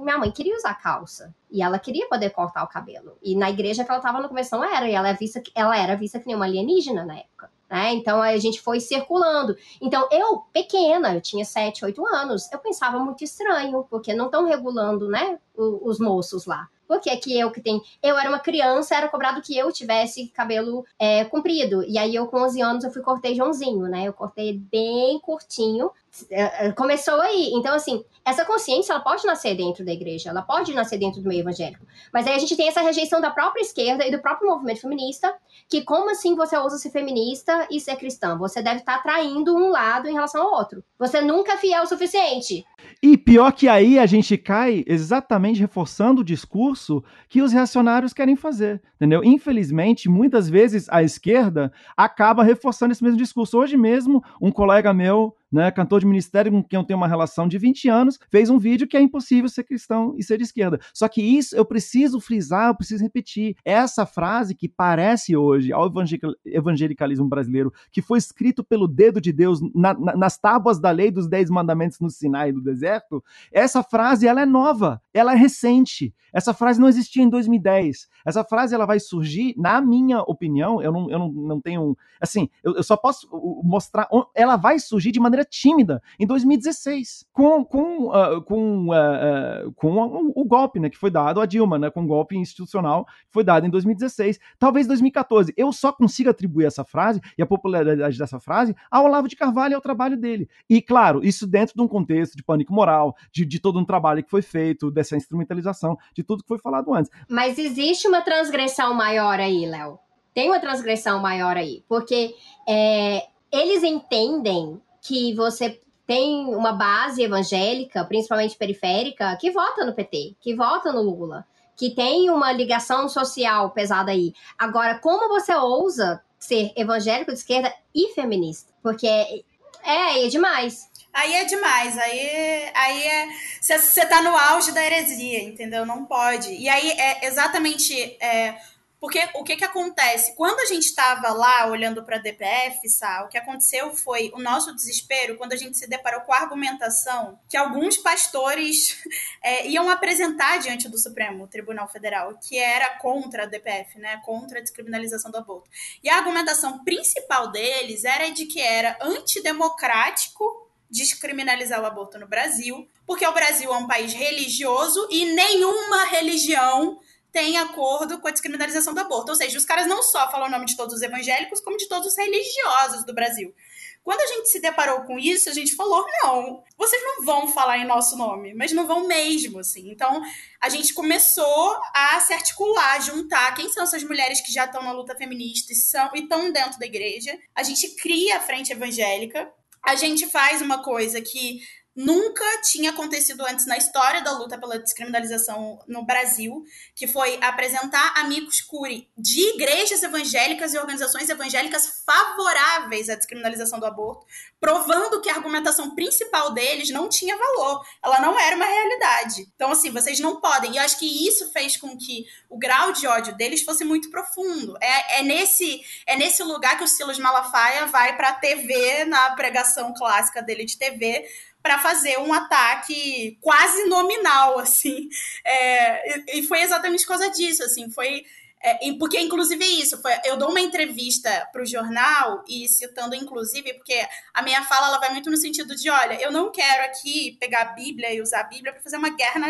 minha mãe queria usar calça. E ela queria poder cortar o cabelo. E na igreja que ela estava no começo não era. E ela, é vista, ela era vista que nem uma alienígena na época. Né? Então a gente foi circulando. Então eu, pequena, eu tinha 7, 8 anos, eu pensava muito estranho, porque não estão regulando né, os, os moços lá. Porque que eu que tenho. Eu era uma criança, era cobrado que eu tivesse cabelo é, comprido. E aí eu, com 11 anos, eu fui cortei Joãozinho, né? Eu cortei bem curtinho. É, é, começou aí. Então, assim, essa consciência ela pode nascer dentro da igreja, ela pode nascer dentro do meio evangélico. Mas aí a gente tem essa rejeição da própria esquerda e do próprio movimento feminista, que como assim você ousa ser feminista e ser cristã? Você deve estar traindo um lado em relação ao outro. Você nunca é fiel o suficiente. E pior que aí a gente cai exatamente reforçando o discurso que os reacionários querem fazer, entendeu? Infelizmente, muitas vezes a esquerda acaba reforçando esse mesmo discurso. Hoje mesmo, um colega meu né, cantor de ministério com quem eu tenho uma relação de 20 anos, fez um vídeo que é impossível ser cristão e ser de esquerda. Só que isso eu preciso frisar, eu preciso repetir. Essa frase que parece hoje ao evangelicalismo brasileiro, que foi escrito pelo dedo de Deus na, na, nas tábuas da lei dos Dez Mandamentos no Sinai do deserto, essa frase ela é nova, ela é recente. Essa frase não existia em 2010. Essa frase ela vai surgir, na minha opinião, eu não, eu não, não tenho. Assim, eu, eu só posso mostrar. Ela vai surgir de maneira tímida em 2016, com, com, uh, com, uh, com o, o, golpe né, que foi dado a Dilma, né, com o golpe institucional que foi dado em 2016. Talvez 2014. Eu só consigo atribuir essa frase e a popularidade dessa frase ao Olavo de Carvalho e ao trabalho dele. E, claro, isso dentro de um contexto de pânico moral, de, de todo um trabalho que foi feito, dessa instrumentalização, de tudo que foi falado antes. Mas existe uma transgressão maior aí, Léo. Tem uma transgressão maior aí, porque é, eles entendem que você tem uma base evangélica, principalmente periférica, que vota no PT, que vota no Lula, que tem uma ligação social pesada aí. Agora, como você ousa ser evangélico de esquerda e feminista? Porque é, é, é demais. Aí é demais, aí, aí é. Você tá no auge da heresia, entendeu? Não pode. E aí é exatamente. É, porque o que que acontece? Quando a gente estava lá olhando para a DPF, o que aconteceu foi o nosso desespero quando a gente se deparou com a argumentação que alguns pastores é, iam apresentar diante do Supremo Tribunal Federal, que era contra a DPF, né? Contra a descriminalização do aborto. E a argumentação principal deles era de que era antidemocrático descriminalizar o aborto no Brasil, porque o Brasil é um país religioso e nenhuma religião tem acordo com a descriminalização do aborto. Ou seja, os caras não só falam o nome de todos os evangélicos, como de todos os religiosos do Brasil. Quando a gente se deparou com isso, a gente falou: não, vocês não vão falar em nosso nome, mas não vão mesmo, assim. Então, a gente começou a se articular, juntar quem são essas mulheres que já estão na luta feminista e, são, e estão dentro da igreja. A gente cria a frente evangélica. A gente faz uma coisa que nunca tinha acontecido antes na história da luta pela descriminalização no Brasil, que foi apresentar amigos curi de igrejas evangélicas e organizações evangélicas favoráveis à descriminalização do aborto, provando que a argumentação principal deles não tinha valor, ela não era uma realidade. Então, assim, vocês não podem. E eu acho que isso fez com que o grau de ódio deles fosse muito profundo. É, é nesse, é nesse lugar que o Silas Malafaia vai para a TV, na pregação clássica dele de TV, para fazer um ataque quase nominal, assim. É, e foi exatamente por causa disso, assim, foi é, porque, inclusive, isso, foi, eu dou uma entrevista para o jornal, e citando, inclusive, porque a minha fala ela vai muito no sentido de: olha, eu não quero aqui pegar a Bíblia e usar a Bíblia para fazer uma guerra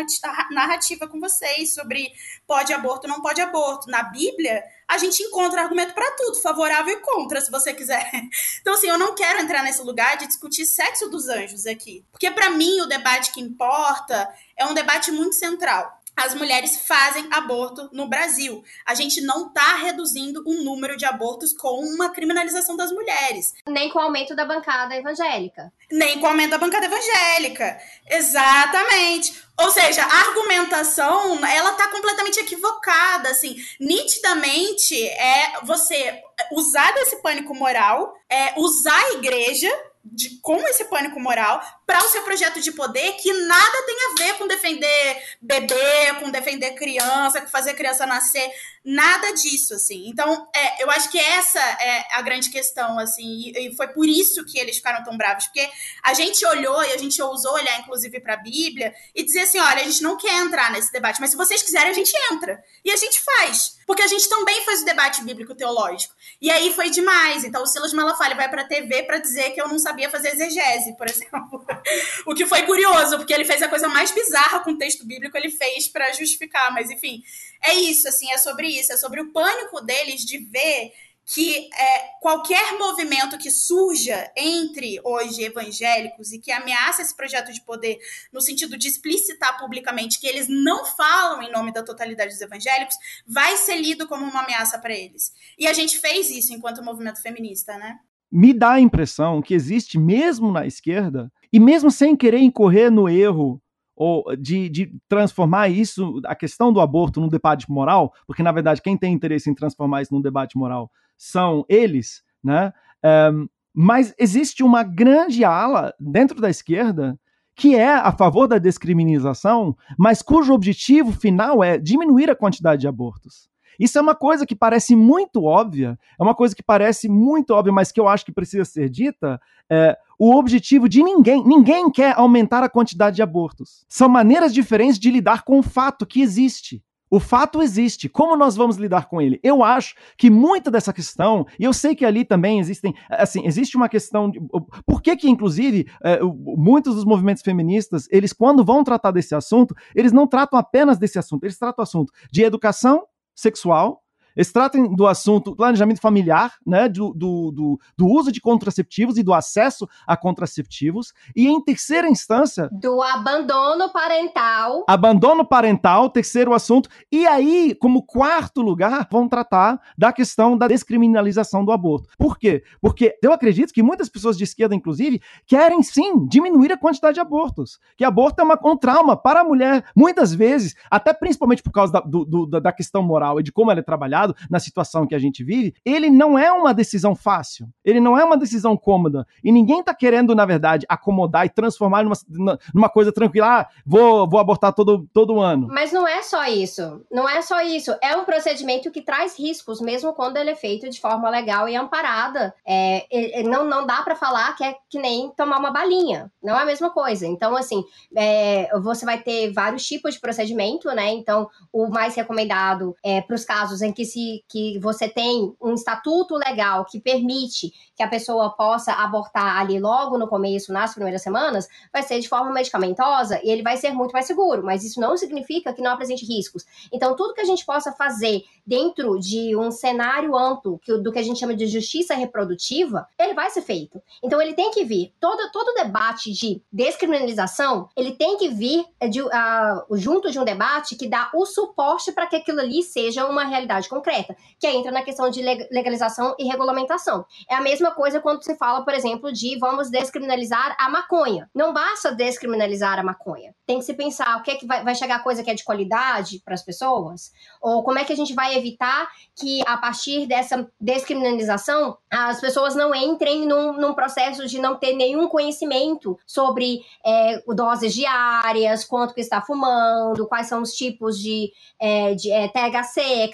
narrativa com vocês sobre pode aborto, não pode aborto. Na Bíblia, a gente encontra argumento para tudo, favorável e contra, se você quiser. Então, assim, eu não quero entrar nesse lugar de discutir sexo dos anjos aqui. Porque, para mim, o debate que importa é um debate muito central as mulheres fazem aborto no Brasil. A gente não está reduzindo o número de abortos com uma criminalização das mulheres. Nem com o aumento da bancada evangélica. Nem com o aumento da bancada evangélica. Exatamente. Ou seja, a argumentação, ela tá completamente equivocada, assim. Nitidamente, é você usar desse pânico moral, é usar a igreja de, com esse pânico moral para o seu projeto de poder que nada tem a ver com defender bebê, com defender criança, com fazer criança nascer, nada disso, assim. Então, é, eu acho que essa é a grande questão, assim, e, e, foi por isso que eles ficaram tão bravos, porque a gente olhou e a gente ousou olhar, inclusive, para a Bíblia e dizer assim, olha, a gente não quer entrar nesse debate, mas se vocês quiserem, a gente entra. E a gente faz, porque a gente também faz o debate bíblico-teológico. E aí foi demais. Então, o Silas Malafaia vai para a TV para dizer que eu não sabia fazer exegese, por exemplo o que foi curioso, porque ele fez a coisa mais bizarra com o texto bíblico, ele fez para justificar, mas enfim, é isso, assim, é sobre isso, é sobre o pânico deles de ver que é, qualquer movimento que surja entre hoje evangélicos e que ameaça esse projeto de poder no sentido de explicitar publicamente que eles não falam em nome da totalidade dos evangélicos, vai ser lido como uma ameaça para eles. E a gente fez isso enquanto movimento feminista, né? Me dá a impressão que existe, mesmo na esquerda, e mesmo sem querer incorrer no erro ou de, de, transformar isso, a questão do aborto, num debate moral, porque na verdade quem tem interesse em transformar isso num debate moral são eles, né? Um, mas existe uma grande ala dentro da esquerda que é a favor da descriminalização, mas cujo objetivo final é diminuir a quantidade de abortos. Isso é uma coisa que parece muito óbvia, é uma coisa que parece muito óbvia, mas que eu acho que precisa ser dita. É, o objetivo de ninguém, ninguém quer aumentar a quantidade de abortos. São maneiras diferentes de lidar com o fato que existe. O fato existe. Como nós vamos lidar com ele? Eu acho que muita dessa questão, e eu sei que ali também existem, assim, existe uma questão de, por que que inclusive é, muitos dos movimentos feministas, eles quando vão tratar desse assunto, eles não tratam apenas desse assunto, eles tratam o assunto de educação sexual, eles tratam do assunto planejamento familiar, né, do, do, do, do, uso de contraceptivos e do acesso a contraceptivos. E em terceira instância. Do abandono parental. Abandono parental, terceiro assunto. E aí, como quarto lugar, vão tratar da questão da descriminalização do aborto. Por quê? Porque eu acredito que muitas pessoas de esquerda, inclusive, querem sim diminuir a quantidade de abortos. Que aborto é uma, um trauma para a mulher, muitas vezes, até principalmente por causa da, do, da questão moral e de como ela é trabalhada na situação que a gente vive, ele não é uma decisão fácil. Ele não é uma decisão cômoda. E ninguém está querendo, na verdade, acomodar e transformar numa, numa coisa tranquila. Ah, vou, vou abortar todo, todo ano. Mas não é só isso. Não é só isso. É um procedimento que traz riscos, mesmo quando ele é feito de forma legal e amparada. É, não, não dá para falar que é que nem tomar uma balinha. Não é a mesma coisa. Então, assim, é, você vai ter vários tipos de procedimento, né? Então, o mais recomendado é para os casos em que se que você tem um estatuto legal que permite que a pessoa possa abortar ali logo no começo, nas primeiras semanas, vai ser de forma medicamentosa e ele vai ser muito mais seguro, mas isso não significa que não apresente riscos. Então, tudo que a gente possa fazer dentro de um cenário amplo que, do que a gente chama de justiça reprodutiva, ele vai ser feito. Então, ele tem que vir. Todo, todo debate de descriminalização, ele tem que vir de, uh, junto de um debate que dá o suporte para que aquilo ali seja uma realidade concreta, que entra na questão de legalização e regulamentação. É a mesma coisa quando se fala, por exemplo, de vamos descriminalizar a maconha. Não basta descriminalizar a maconha. Tem que se pensar o que é que vai, vai chegar coisa que é de qualidade para as pessoas, ou como é que a gente vai evitar que a partir dessa descriminalização as pessoas não entrem num, num processo de não ter nenhum conhecimento sobre é, doses diárias, quanto que está fumando, quais são os tipos de, é, de é, THC,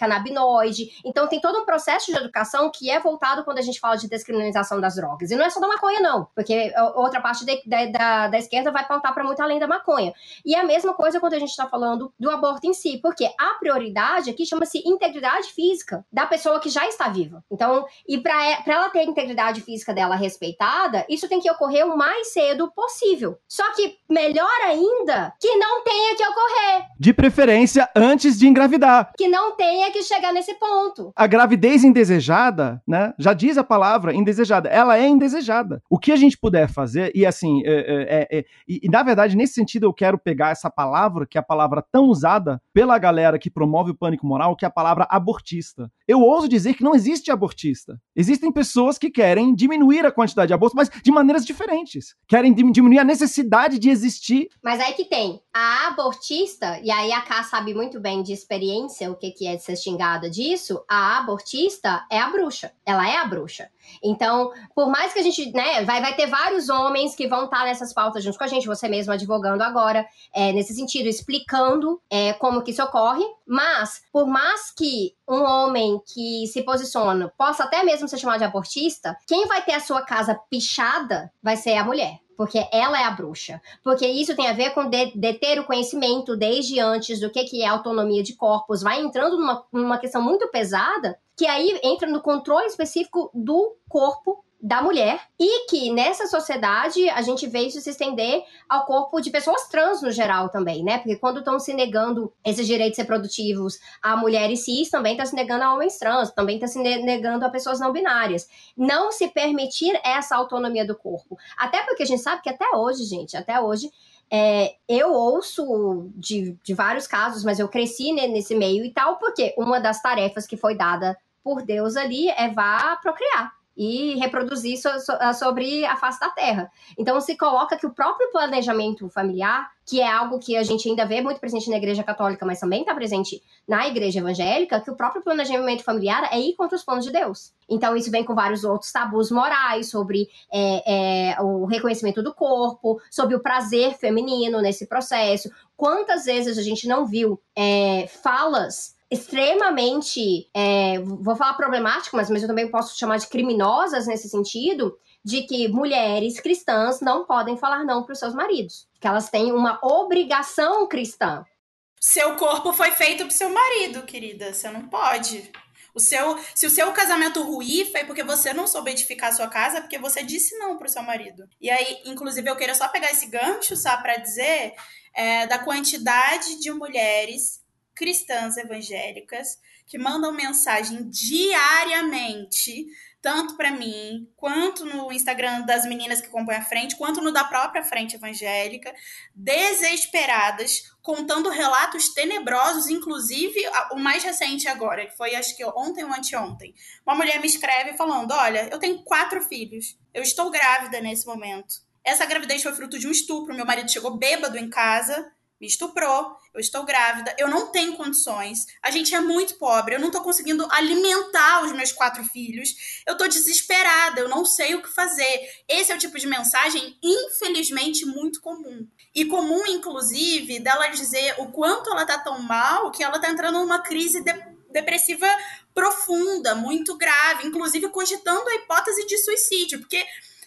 canabinoide. Então tem todo um processo de educação que é voltado quando a gente fala de descriminalização das drogas. E não é só da maconha, não, porque outra parte de, de, da, da esquerda vai pautar para muito além da maconha. E é a mesma coisa quando a gente está falando do aborto em si, porque a prioridade aqui chama-se integridade física da pessoa que já está viva. Então, e para ela ter a integridade física dela respeitada, isso tem que ocorrer o mais cedo possível. Só que melhor ainda que não tenha que ocorrer. De preferência antes de engravidar. Que não tenha que chegar nesse ponto. A gravidez indesejada, né? Já diz a palavra indesejada. Ela é indesejada. O que a gente puder fazer, e assim, é, é, é, é e, e na verdade, nesse sentido, eu quero pegar essa palavra, que é a palavra tão usada pela galera que promove o pânico moral, que é a palavra abortista. Eu ouso dizer que não existe abortista. Existem pessoas que querem diminuir a quantidade de abortos, mas de maneiras diferentes. Querem diminuir a necessidade de existir. Mas aí que tem. A abortista, e aí a Ká sabe muito bem de experiência o que, que é de ser xingada disso, a abortista é a bruxa. Ela é a bruxa. Então, por mais que a gente, né, vai, vai ter vários homens que vão estar nessas pautas junto com a gente, você mesmo advogando agora, é, nesse sentido, explicando é, como que isso ocorre, mas, por mais que um homem que se posiciona possa até mesmo ser chamado de abortista, quem vai ter a sua casa pichada vai ser a mulher porque ela é a bruxa. Porque isso tem a ver com de, de, ter o conhecimento desde antes do que, que é autonomia de corpos, vai entrando numa, numa questão muito pesada, que aí entra no controle específico do corpo da mulher e que nessa sociedade a gente vê isso se estender ao corpo de pessoas trans no geral também, né? Porque quando estão se negando esses direitos reprodutivos a mulheres cis, também está se negando a homens trans, também está se negando a pessoas não binárias. Não se permitir essa autonomia do corpo. Até porque a gente sabe que até hoje, gente, até hoje é, eu ouço de, de vários casos, mas eu cresci nesse meio e tal, porque uma das tarefas que foi dada por Deus ali é vá procriar e reproduzir so, so, ah, sobre a face da Terra. Então se coloca que o próprio planejamento familiar, que é algo que a gente ainda vê muito presente na Igreja Católica, mas também está presente na Igreja Evangélica, que o próprio planejamento familiar é ir contra os planos de Deus. Então isso vem com vários outros tabus morais sobre é, é, o reconhecimento do corpo, sobre o prazer feminino nesse processo. Quantas vezes a gente não viu é, falas extremamente, é, vou falar problemáticas, mas eu também posso chamar de criminosas nesse sentido, de que mulheres cristãs não podem falar não para os seus maridos, que elas têm uma obrigação cristã. Seu corpo foi feito para seu marido, querida, você não pode. O seu, se o seu casamento ruir foi porque você não soube edificar a sua casa, porque você disse não para o seu marido. E aí, inclusive, eu queria só pegar esse gancho, sabe, para dizer é, da quantidade de mulheres cristãs evangélicas que mandam mensagem diariamente, tanto para mim, quanto no Instagram das meninas que compõem a frente, quanto no da própria frente evangélica, desesperadas, contando relatos tenebrosos, inclusive o mais recente agora, que foi acho que ontem ou anteontem. Uma mulher me escreve falando: Olha, eu tenho quatro filhos, eu estou grávida nesse momento. Essa gravidez foi fruto de um estupro. Meu marido chegou bêbado em casa me estuprou, eu estou grávida, eu não tenho condições, a gente é muito pobre, eu não estou conseguindo alimentar os meus quatro filhos, eu estou desesperada, eu não sei o que fazer. Esse é o tipo de mensagem, infelizmente, muito comum. E comum, inclusive, dela dizer o quanto ela tá tão mal que ela tá entrando numa crise de depressiva profunda, muito grave, inclusive cogitando a hipótese de suicídio, porque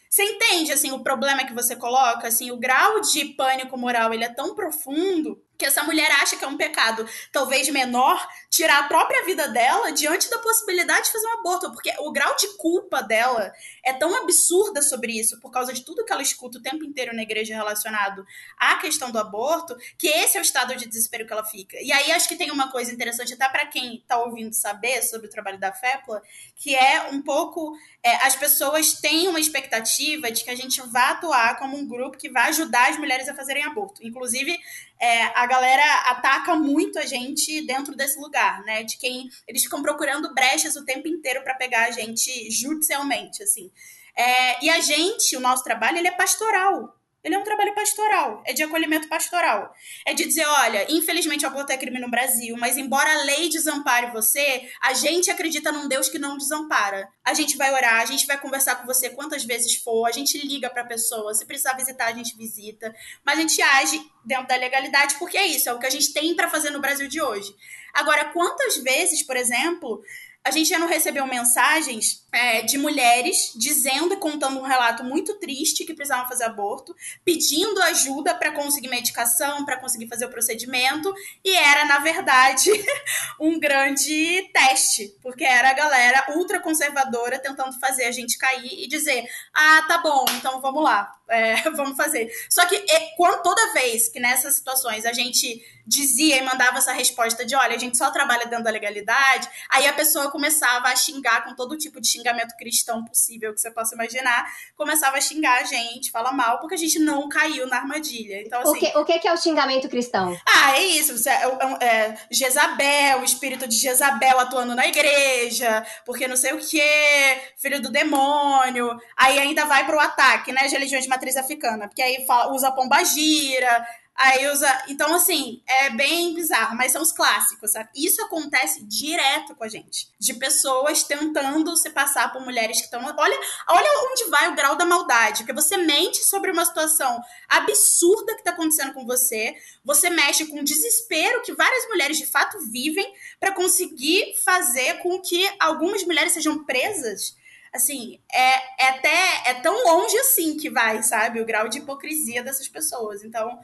você entende, assim, o problema que você coloca? Assim, o grau de pânico moral, ele é tão profundo que essa mulher acha que é um pecado, talvez menor, tirar a própria vida dela diante da possibilidade de fazer um aborto, porque o grau de culpa dela é tão absurda sobre isso, por causa de tudo que ela escuta o tempo inteiro na igreja relacionado à questão do aborto, que esse é o estado de desespero que ela fica. E aí acho que tem uma coisa interessante até para quem está ouvindo saber sobre o trabalho da FEPLA, que é um pouco é, as pessoas têm uma expectativa de que a gente vá atuar como um grupo que vai ajudar as mulheres a fazerem aborto. Inclusive, é, a galera ataca muito a gente dentro desse lugar, né? De quem eles ficam procurando brechas o tempo inteiro para pegar a gente judicialmente, assim. É, e a gente, o nosso trabalho, ele é pastoral. Ele é um trabalho pastoral, é de acolhimento pastoral. É de dizer, olha, infelizmente o aborto é crime no Brasil, mas embora a lei desampare você, a gente acredita num Deus que não desampara. A gente vai orar, a gente vai conversar com você quantas vezes for, a gente liga para a pessoa, se precisar visitar, a gente visita, mas a gente age dentro da legalidade porque é isso, é o que a gente tem para fazer no Brasil de hoje. Agora, quantas vezes, por exemplo, a gente já não recebeu mensagens é, de mulheres dizendo e contando um relato muito triste que precisavam fazer aborto, pedindo ajuda para conseguir medicação, para conseguir fazer o procedimento, e era, na verdade, um grande teste, porque era a galera ultraconservadora tentando fazer a gente cair e dizer: ah, tá bom, então vamos lá, é, vamos fazer. Só que quando, toda vez que nessas situações a gente dizia e mandava essa resposta de: olha, a gente só trabalha dentro da legalidade, aí a pessoa começava a xingar com todo tipo de xingamento cristão possível que você possa imaginar, começava a xingar a gente, fala mal, porque a gente não caiu na armadilha. Então, assim, o, que, o que é o xingamento cristão? Ah, é isso. É, é, é, Jezabel, o espírito de Jezabel atuando na igreja, porque não sei o que, filho do demônio. Aí ainda vai pro ataque, né, de religiões de matriz africana, porque aí fala, usa pomba Aí usa. Então, assim, é bem bizarro, mas são os clássicos, sabe? Isso acontece direto com a gente. De pessoas tentando se passar por mulheres que estão. Olha, olha onde vai o grau da maldade. Porque você mente sobre uma situação absurda que está acontecendo com você. Você mexe com o desespero que várias mulheres de fato vivem para conseguir fazer com que algumas mulheres sejam presas assim, é, é até é tão longe assim que vai, sabe? O grau de hipocrisia dessas pessoas. Então,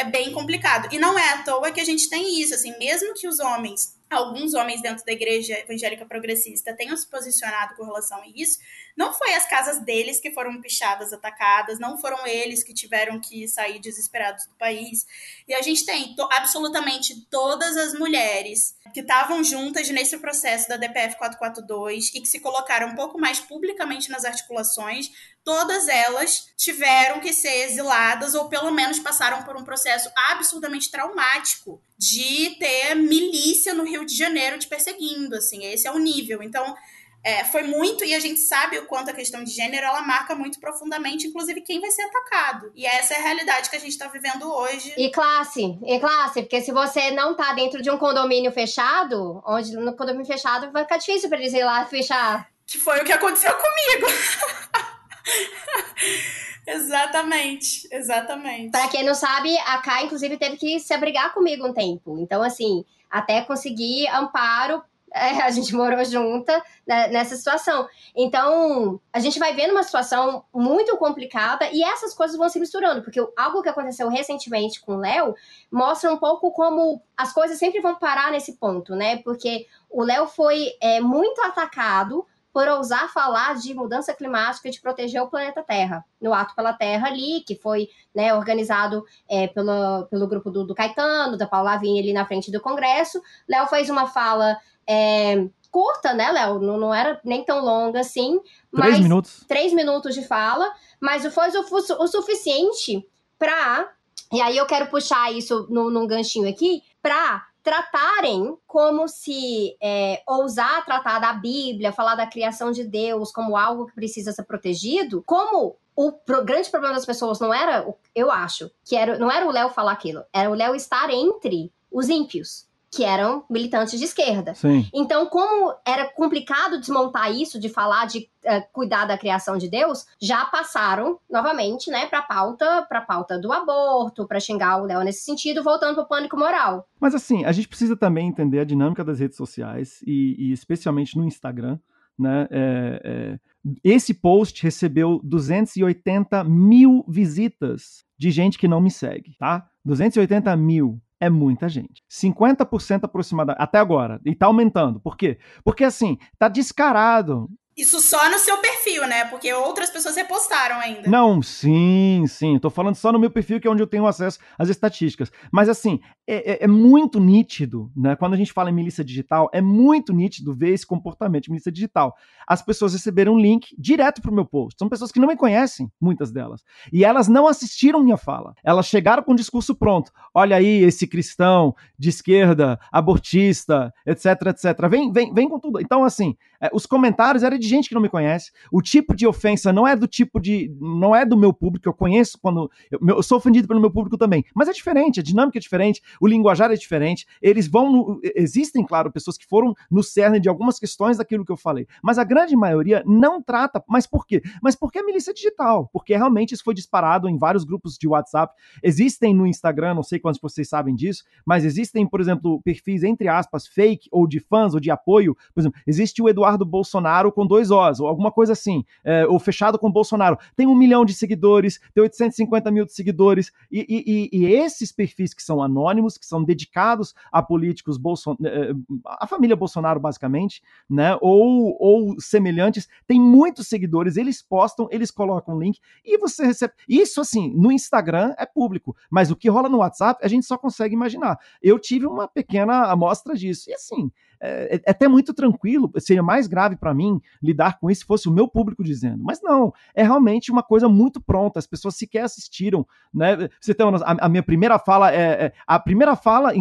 é bem complicado. E não é à toa que a gente tem isso, assim, mesmo que os homens alguns homens dentro da igreja evangélica progressista tenham se posicionado com relação a isso, não foi as casas deles que foram pichadas, atacadas, não foram eles que tiveram que sair desesperados do país. E a gente tem to absolutamente todas as mulheres que estavam juntas nesse processo da DPF 442 e que se colocaram um pouco mais publicamente nas articulações, todas elas tiveram que ser exiladas ou pelo menos passaram por um processo absurdamente traumático de ter milícia no Rio de Janeiro te perseguindo, assim, esse é o nível. Então, é, foi muito, e a gente sabe o quanto a questão de gênero ela marca muito profundamente, inclusive quem vai ser atacado. E essa é a realidade que a gente está vivendo hoje. E classe, e classe, porque se você não tá dentro de um condomínio fechado, onde no condomínio fechado vai ficar difícil para eles ir lá fechar. Que foi o que aconteceu comigo. exatamente, exatamente. Para quem não sabe, a Kai, inclusive, teve que se abrigar comigo um tempo. Então, assim, até conseguir amparo é, a gente morou junta né, nessa situação. Então, a gente vai vendo uma situação muito complicada e essas coisas vão se misturando, porque algo que aconteceu recentemente com o Léo mostra um pouco como as coisas sempre vão parar nesse ponto, né? Porque o Léo foi é, muito atacado por ousar falar de mudança climática e de proteger o planeta Terra, no Ato pela Terra ali, que foi né, organizado é, pelo, pelo grupo do, do Caetano, da Paula Lavigne ali na frente do Congresso. Léo fez uma fala é, curta, né, Léo? Não, não era nem tão longa assim. Três minutos. Três minutos de fala, mas foi o, o suficiente para. E aí eu quero puxar isso no, num ganchinho aqui, para tratarem como se é, ousar tratar da Bíblia, falar da criação de Deus como algo que precisa ser protegido, como o pro, grande problema das pessoas não era, eu acho, que era, não era o Léo falar aquilo, era o Léo estar entre os ímpios que eram militantes de esquerda. Sim. Então, como era complicado desmontar isso, de falar de uh, cuidar da criação de Deus, já passaram novamente, né, para pauta, para pauta do aborto, para xingar o Léo nesse sentido, voltando para o pânico moral. Mas assim, a gente precisa também entender a dinâmica das redes sociais e, e especialmente no Instagram, né? É, é, esse post recebeu 280 mil visitas de gente que não me segue, tá? 280 mil é muita gente. 50% aproximadamente, até agora. E tá aumentando. Por quê? Porque assim, tá descarado. Isso só no seu perfil, né? Porque outras pessoas repostaram ainda. Não, sim, sim. Tô falando só no meu perfil, que é onde eu tenho acesso às estatísticas. Mas assim, é, é, é muito nítido, né? Quando a gente fala em milícia digital, é muito nítido ver esse comportamento de milícia digital. As pessoas receberam um link direto pro meu post. São pessoas que não me conhecem, muitas delas. E elas não assistiram minha fala. Elas chegaram com o discurso pronto. Olha aí, esse cristão de esquerda, abortista, etc, etc. Vem, vem, vem com tudo. Então, assim, os comentários eram de gente que não me conhece. O tipo de ofensa não é do tipo de. não é do meu público. Eu conheço quando. Eu, eu sou ofendido pelo meu público também. Mas é diferente, a dinâmica é diferente, o linguajar é diferente. Eles vão. No, existem, claro, pessoas que foram no cerne de algumas questões daquilo que eu falei. Mas a grande maioria não trata. Mas por quê? Mas porque é milícia digital. Porque realmente isso foi disparado em vários grupos de WhatsApp. Existem no Instagram, não sei quantos vocês sabem disso, mas existem, por exemplo, perfis, entre aspas, fake ou de fãs ou de apoio. Por exemplo, existe o Eduardo Bolsonaro com dois Os, ou alguma coisa assim, é, ou fechado com Bolsonaro. Tem um milhão de seguidores, tem 850 mil de seguidores, e, e, e esses perfis que são anônimos, que são dedicados a políticos, Bolson é, a família Bolsonaro, basicamente, né, ou, ou semelhantes, tem muitos seguidores, eles postam, eles colocam o link, e você recebe. Isso, assim, no Instagram é público, mas o que rola no WhatsApp, a gente só consegue imaginar. Eu tive uma pequena amostra disso, e assim, é, é, até muito tranquilo, seria mais grave para mim lidar com isso se fosse o meu público dizendo. Mas não, é realmente uma coisa muito pronta, as pessoas sequer assistiram, né? Você tem uma, a, a, minha primeira fala é, é, a primeira fala,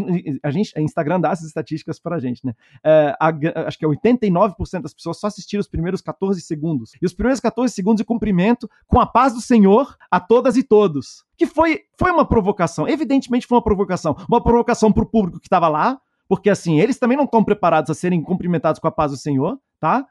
a gente, a Instagram dá essas estatísticas para a gente, né? É, a, acho que é 89% das pessoas só assistiram os primeiros 14 segundos. E os primeiros 14 segundos de cumprimento com a paz do Senhor a todas e todos. Que foi, foi uma provocação, evidentemente foi uma provocação. Uma provocação para o público que estava lá, porque assim, eles também não estão preparados a serem cumprimentados com a paz do Senhor, tá?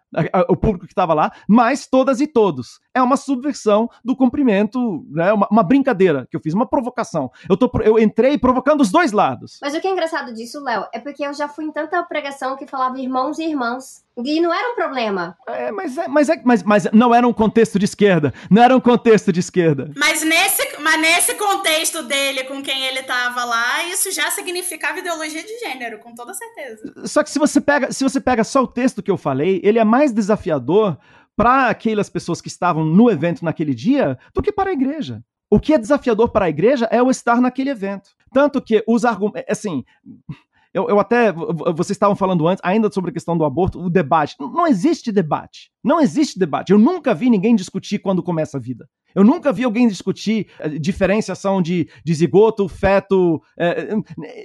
O público que estava lá, mas todas e todos. É uma subversão do cumprimento, né? Uma, uma, brincadeira que eu fiz, uma provocação. Eu, tô, eu entrei provocando os dois lados. Mas o que é engraçado disso, Léo, é porque eu já fui em tanta pregação que falava irmãos e irmãs. E não era um problema. É, mas, é, mas, é, mas, mas não era um contexto de esquerda. Não era um contexto de esquerda. Mas nesse, mas nesse contexto dele, com quem ele tava lá, isso já significava ideologia de gênero, com toda certeza. Só que se você pega, se você pega só o texto que eu falei, ele é mais desafiador para aquelas pessoas que estavam no evento naquele dia do que para a igreja. O que é desafiador para a igreja é o estar naquele evento. Tanto que os argumentos. Assim, eu, eu até. Vocês estavam falando antes, ainda sobre a questão do aborto, o debate. Não existe debate. Não existe debate. Eu nunca vi ninguém discutir quando começa a vida. Eu nunca vi alguém discutir eh, diferenciação de, de zigoto, feto. É,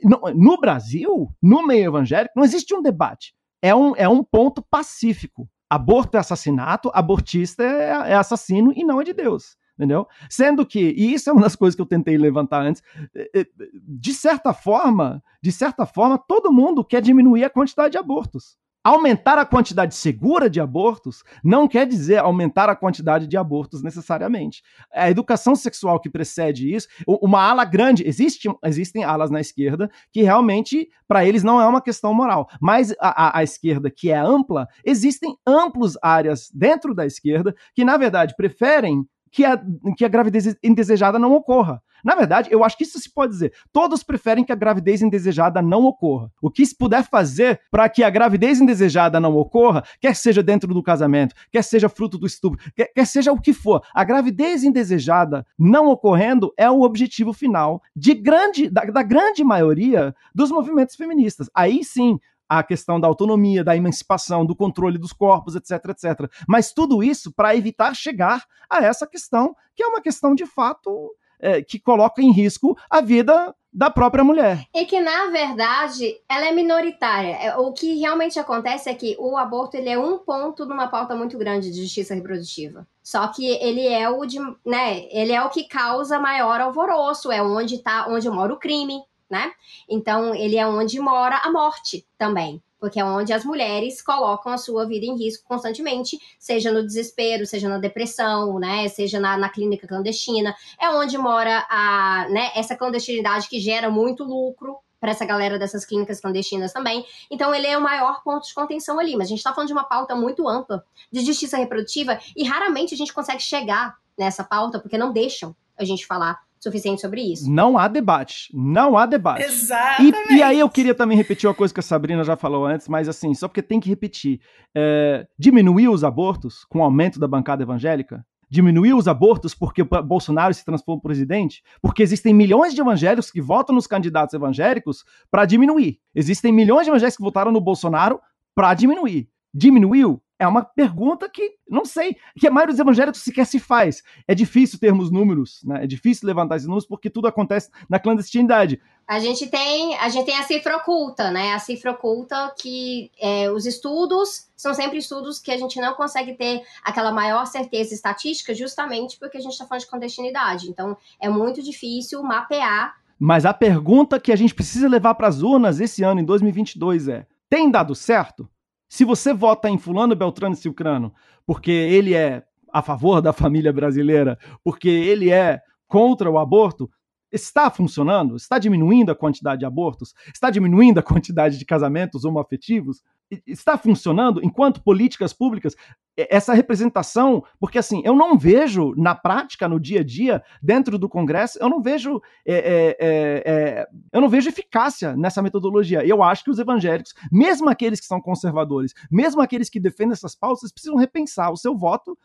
no, no Brasil, no meio evangélico, não existe um debate. É um, é um ponto pacífico. Aborto é assassinato, abortista é, é assassino e não é de Deus entendeu? Sendo que, e isso é uma das coisas que eu tentei levantar antes, eh, eh, de certa forma, de certa forma, todo mundo quer diminuir a quantidade de abortos. Aumentar a quantidade segura de abortos não quer dizer aumentar a quantidade de abortos necessariamente. A educação sexual que precede isso, uma ala grande, existe, existem alas na esquerda que realmente, para eles, não é uma questão moral. Mas a, a, a esquerda, que é ampla, existem amplas áreas dentro da esquerda que, na verdade, preferem que a, que a gravidez indesejada não ocorra. Na verdade, eu acho que isso se pode dizer. Todos preferem que a gravidez indesejada não ocorra. O que se puder fazer para que a gravidez indesejada não ocorra, quer seja dentro do casamento, quer seja fruto do estupro, quer, quer seja o que for, a gravidez indesejada não ocorrendo é o objetivo final de grande, da, da grande maioria dos movimentos feministas. Aí sim, a questão da autonomia, da emancipação, do controle dos corpos, etc, etc. Mas tudo isso para evitar chegar a essa questão, que é uma questão de fato é, que coloca em risco a vida da própria mulher. E que, na verdade, ela é minoritária. É, o que realmente acontece é que o aborto ele é um ponto numa pauta muito grande de justiça reprodutiva. Só que ele é o de, né, ele é o que causa maior alvoroço, é onde tá, onde mora o crime, né? Então, ele é onde mora a morte também porque é onde as mulheres colocam a sua vida em risco constantemente, seja no desespero, seja na depressão, né, seja na, na clínica clandestina, é onde mora a, né, essa clandestinidade que gera muito lucro para essa galera dessas clínicas clandestinas também. Então, ele é o maior ponto de contenção ali. Mas a gente está falando de uma pauta muito ampla de justiça reprodutiva e raramente a gente consegue chegar nessa pauta porque não deixam a gente falar suficiente sobre isso. Não há debate. Não há debate. Exatamente. E, e aí eu queria também repetir uma coisa que a Sabrina já falou antes, mas assim, só porque tem que repetir. É, diminuir os abortos com o aumento da bancada evangélica? Diminuir os abortos porque o Bolsonaro se transformou em presidente? Porque existem milhões de evangélicos que votam nos candidatos evangélicos para diminuir. Existem milhões de evangélicos que votaram no Bolsonaro para diminuir. Diminuiu? É uma pergunta que não sei, que a maioria dos evangélicos sequer se faz. É difícil termos números, né? É difícil levantar esses números porque tudo acontece na clandestinidade. A gente tem a, gente tem a cifra oculta, né? A cifra oculta que é, os estudos são sempre estudos que a gente não consegue ter aquela maior certeza estatística justamente porque a gente está falando de clandestinidade. Então, é muito difícil mapear. Mas a pergunta que a gente precisa levar para as urnas esse ano, em 2022, é: tem dado certo? Se você vota em Fulano, Beltrano e Silcrano porque ele é a favor da família brasileira, porque ele é contra o aborto, está funcionando? Está diminuindo a quantidade de abortos? Está diminuindo a quantidade de casamentos homoafetivos? Está funcionando enquanto políticas públicas? Essa representação, porque assim, eu não vejo na prática, no dia a dia, dentro do Congresso, eu não vejo é, é, é, é eu não vejo eficácia nessa metodologia. Eu acho que os evangélicos, mesmo aqueles que são conservadores, mesmo aqueles que defendem essas pautas, precisam repensar o seu voto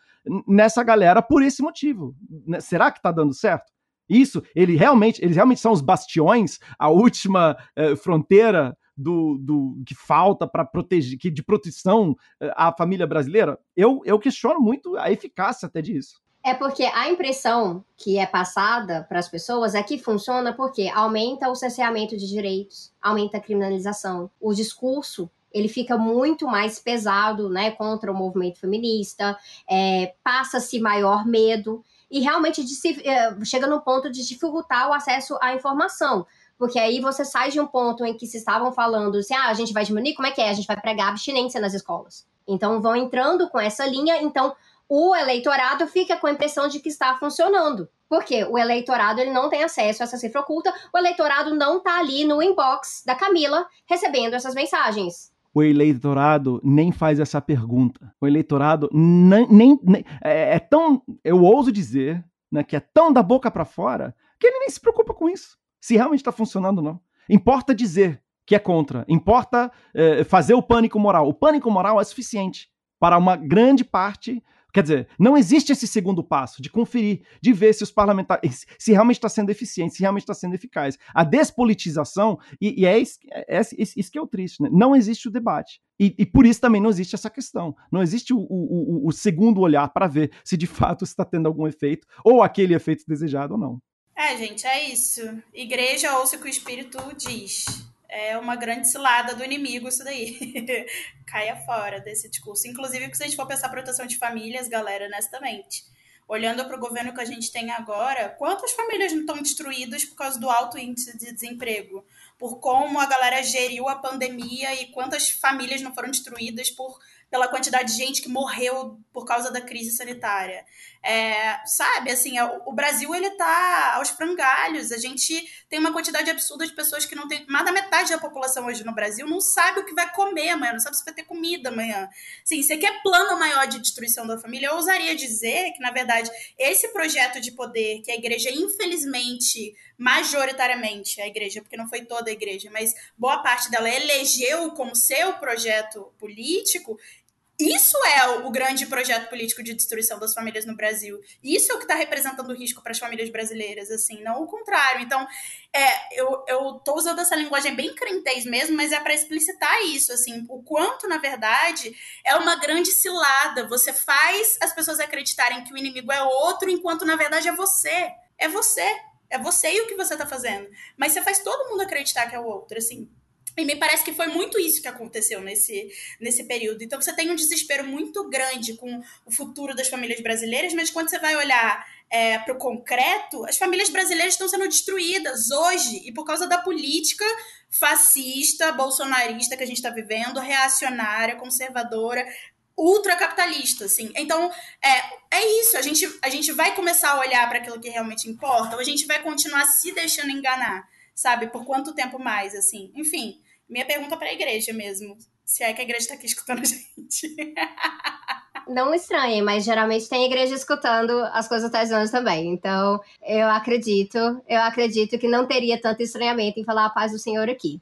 nessa galera por esse motivo. Será que está dando certo? Isso, ele realmente, eles realmente são os bastiões, a última eh, fronteira do, do que falta para proteger, que de proteção eh, à família brasileira. Eu, eu questiono muito a eficácia até disso. É porque a impressão que é passada para as pessoas é que funciona porque aumenta o cerceamento de direitos, aumenta a criminalização, o discurso ele fica muito mais pesado, né, contra o movimento feminista, é, passa-se maior medo e realmente eh, chega no ponto de dificultar o acesso à informação. Porque aí você sai de um ponto em que se estavam falando assim, ah, a gente vai diminuir, como é que é? A gente vai pregar abstinência nas escolas. Então vão entrando com essa linha, então o eleitorado fica com a impressão de que está funcionando. Porque o eleitorado ele não tem acesso a essa cifra oculta, o eleitorado não está ali no inbox da Camila recebendo essas mensagens o eleitorado nem faz essa pergunta. O eleitorado nem, nem, nem é, é, tão, eu ouso dizer, né, que é tão da boca para fora que ele nem se preocupa com isso, se realmente está funcionando ou não. Importa dizer que é contra, importa é, fazer o pânico moral. O pânico moral é suficiente para uma grande parte Quer dizer, não existe esse segundo passo de conferir, de ver se os parlamentares, se realmente está sendo eficiente, se realmente está sendo eficaz. A despolitização, e, e é, isso, é, é, isso, que é o triste, né? não existe o debate. E, e, por isso também não existe essa questão. Não existe o, o, o, o segundo olhar para ver se de fato está tendo algum efeito, ou aquele efeito desejado ou não. É, gente, é isso. Igreja ouça o que o Espírito diz é uma grande cilada do inimigo isso daí. Caia fora desse discurso. Inclusive, se a gente for pensar proteção de famílias, galera, honestamente, olhando para o governo que a gente tem agora, quantas famílias não estão destruídas por causa do alto índice de desemprego? Por como a galera geriu a pandemia e quantas famílias não foram destruídas por pela quantidade de gente que morreu por causa da crise sanitária. É, sabe, assim, é, o Brasil ele tá aos frangalhos. A gente tem uma quantidade absurda de pessoas que não tem. Mais da metade da população hoje no Brasil não sabe o que vai comer amanhã, não sabe se vai ter comida amanhã. Sim, você quer plano maior de destruição da família? Eu ousaria dizer que, na verdade, esse projeto de poder que a igreja, infelizmente, majoritariamente, a igreja, porque não foi toda a igreja, mas boa parte dela elegeu como seu projeto político, isso é o grande projeto político de destruição das famílias no Brasil. Isso é o que está representando risco para as famílias brasileiras, assim, não o contrário. Então, é, eu, eu tô usando essa linguagem bem crentez mesmo, mas é para explicitar isso, assim, o quanto, na verdade, é uma grande cilada. Você faz as pessoas acreditarem que o inimigo é outro, enquanto, na verdade, é você. É você. É você e o que você está fazendo. Mas você faz todo mundo acreditar que é o outro, assim. E me parece que foi muito isso que aconteceu nesse, nesse período. Então você tem um desespero muito grande com o futuro das famílias brasileiras, mas quando você vai olhar é, para o concreto, as famílias brasileiras estão sendo destruídas hoje e por causa da política fascista, bolsonarista que a gente está vivendo, reacionária, conservadora, ultracapitalista, assim. Então, é, é isso. A gente, a gente vai começar a olhar para aquilo que realmente importa ou a gente vai continuar se deixando enganar, sabe? Por quanto tempo mais, assim. Enfim, minha pergunta para a igreja mesmo. Se é que a igreja está aqui escutando a gente. não estranhem, mas geralmente tem igreja escutando as coisas das também. Então, eu acredito, eu acredito que não teria tanto estranhamento em falar a paz do Senhor aqui.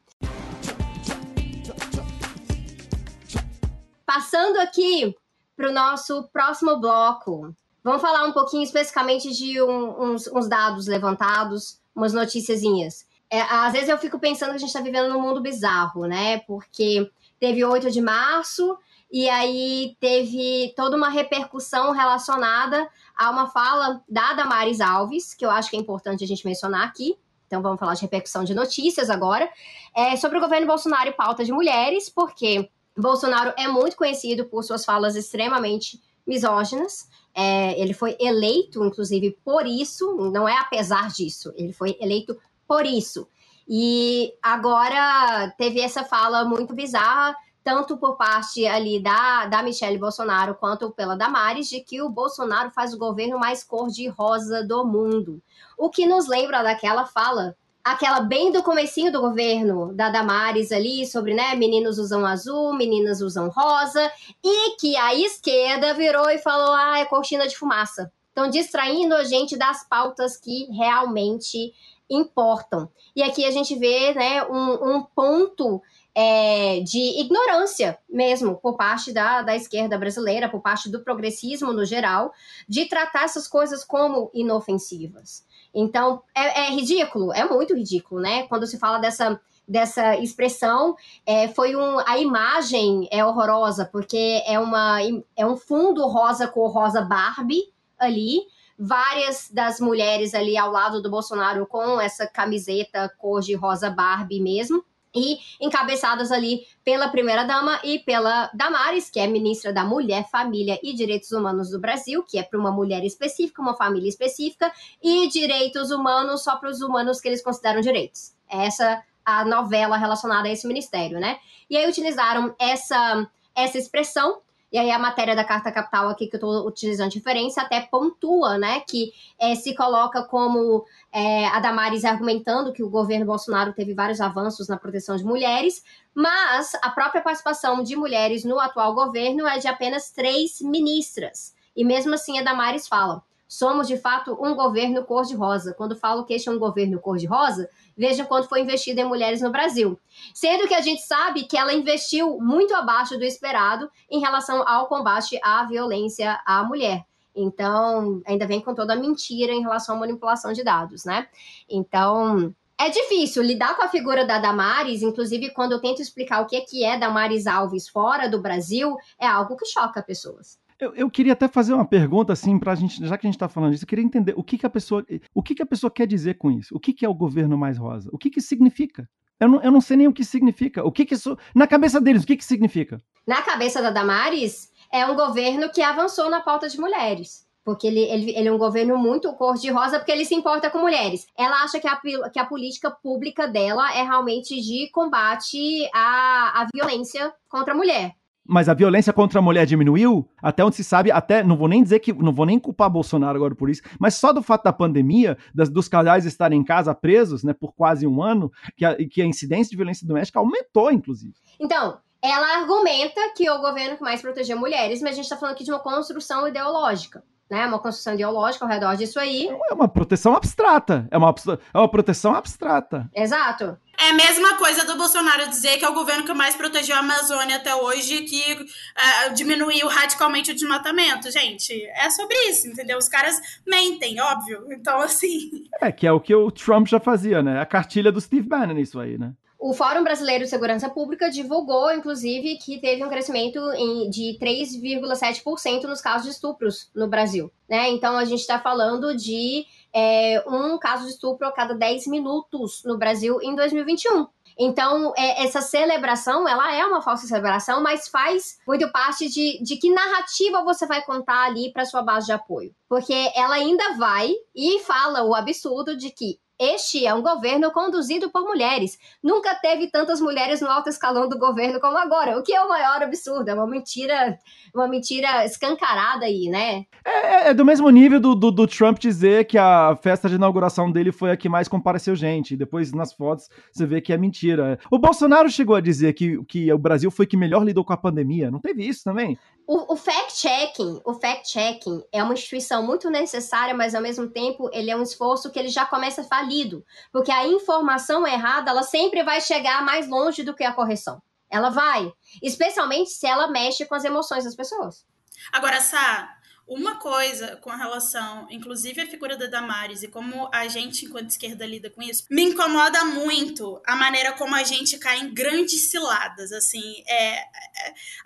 Passando aqui para o nosso próximo bloco, vamos falar um pouquinho especificamente de um, uns, uns, dados levantados, umas noticiazinhas. É, às vezes eu fico pensando que a gente está vivendo num mundo bizarro, né? Porque teve 8 de março e aí teve toda uma repercussão relacionada a uma fala da Damares Alves, que eu acho que é importante a gente mencionar aqui. Então vamos falar de repercussão de notícias agora. É, sobre o governo Bolsonaro e pauta de mulheres, porque Bolsonaro é muito conhecido por suas falas extremamente misóginas. É, ele foi eleito, inclusive, por isso, não é apesar disso, ele foi eleito por isso. E agora teve essa fala muito bizarra tanto por parte ali da, da Michelle Bolsonaro quanto pela Damares, de que o Bolsonaro faz o governo mais cor-de-rosa do mundo. O que nos lembra daquela fala, aquela bem do comecinho do governo da Damares ali, sobre, né, meninos usam azul, meninas usam rosa, e que a esquerda virou e falou, ah, é cortina de fumaça. Estão distraindo a gente das pautas que realmente importam. E aqui a gente vê, né, um, um ponto é, de ignorância mesmo por parte da, da esquerda brasileira, por parte do progressismo no geral, de tratar essas coisas como inofensivas. Então, é, é ridículo, é muito ridículo, né? Quando se fala dessa dessa expressão é, foi um a imagem é horrorosa porque é uma é um fundo rosa cor rosa Barbie ali várias das mulheres ali ao lado do Bolsonaro com essa camiseta cor de rosa Barbie mesmo e encabeçadas ali pela primeira-dama e pela Damares, que é ministra da Mulher, Família e Direitos Humanos do Brasil, que é para uma mulher específica, uma família específica, e direitos humanos só para os humanos que eles consideram direitos. Essa a novela relacionada a esse ministério, né? E aí utilizaram essa essa expressão e aí a matéria da Carta Capital aqui que eu estou utilizando de referência até pontua, né, que é, se coloca como é, a Damares argumentando que o governo Bolsonaro teve vários avanços na proteção de mulheres, mas a própria participação de mulheres no atual governo é de apenas três ministras. E mesmo assim a Damares fala, somos de fato um governo cor-de-rosa. Quando falo que este é um governo cor-de-rosa, Vejam quanto foi investido em mulheres no Brasil. Sendo que a gente sabe que ela investiu muito abaixo do esperado em relação ao combate à violência à mulher. Então, ainda vem com toda a mentira em relação à manipulação de dados, né? Então, é difícil lidar com a figura da Damares, inclusive quando eu tento explicar o que é, que é Damares Alves fora do Brasil, é algo que choca pessoas. Eu, eu, queria até fazer uma pergunta assim para a gente, já que a gente está falando disso, eu queria entender o que, que a pessoa, o que, que a pessoa quer dizer com isso? O que, que é o governo mais rosa? O que que significa? Eu não, eu não sei nem o que significa. O que que isso, na cabeça deles, o que que significa? Na cabeça da Damares, é um governo que avançou na pauta de mulheres. Porque ele, ele, ele é um governo muito cor-de-rosa, porque ele se importa com mulheres. Ela acha que a, que a política pública dela é realmente de combate à, à violência contra a mulher mas a violência contra a mulher diminuiu, até onde se sabe, até não vou nem dizer que não vou nem culpar Bolsonaro agora por isso, mas só do fato da pandemia, das, dos casais estarem em casa presos, né, por quase um ano, que a, que a incidência de violência doméstica aumentou, inclusive. Então, ela argumenta que o governo que mais protegeu mulheres, mas a gente está falando aqui de uma construção ideológica. Né, uma construção ideológica ao redor disso aí. É uma proteção abstrata. É uma, é uma proteção abstrata. Exato. É a mesma coisa do Bolsonaro dizer que é o governo que mais protegeu a Amazônia até hoje, que uh, diminuiu radicalmente o desmatamento. Gente, é sobre isso, entendeu? Os caras mentem, óbvio. Então, assim. É, que é o que o Trump já fazia, né? A cartilha do Steve Bannon, isso aí, né? O Fórum Brasileiro de Segurança Pública divulgou, inclusive, que teve um crescimento em, de 3,7% nos casos de estupros no Brasil. Né? Então, a gente está falando de é, um caso de estupro a cada 10 minutos no Brasil em 2021. Então, é, essa celebração, ela é uma falsa celebração, mas faz muito parte de, de que narrativa você vai contar ali para sua base de apoio. Porque ela ainda vai e fala o absurdo de que este é um governo conduzido por mulheres. Nunca teve tantas mulheres no alto escalão do governo como agora, o que é o maior absurdo. É uma mentira, uma mentira escancarada aí, né? É, é, é do mesmo nível do, do, do, Trump dizer que a festa de inauguração dele foi a que mais compareceu gente. E depois nas fotos você vê que é mentira. O Bolsonaro chegou a dizer que, que o Brasil foi que melhor lidou com a pandemia. Não teve isso também? O, o fact-checking, o fact-checking é uma instituição muito necessária, mas ao mesmo tempo ele é um esforço que ele já começa falido, porque a informação errada, ela sempre vai chegar mais longe do que a correção. Ela vai, especialmente se ela mexe com as emoções das pessoas. Agora, Sá, uma coisa com relação, inclusive a figura da Damares e como a gente, enquanto esquerda, lida com isso, me incomoda muito a maneira como a gente cai em grandes ciladas, assim. É, é,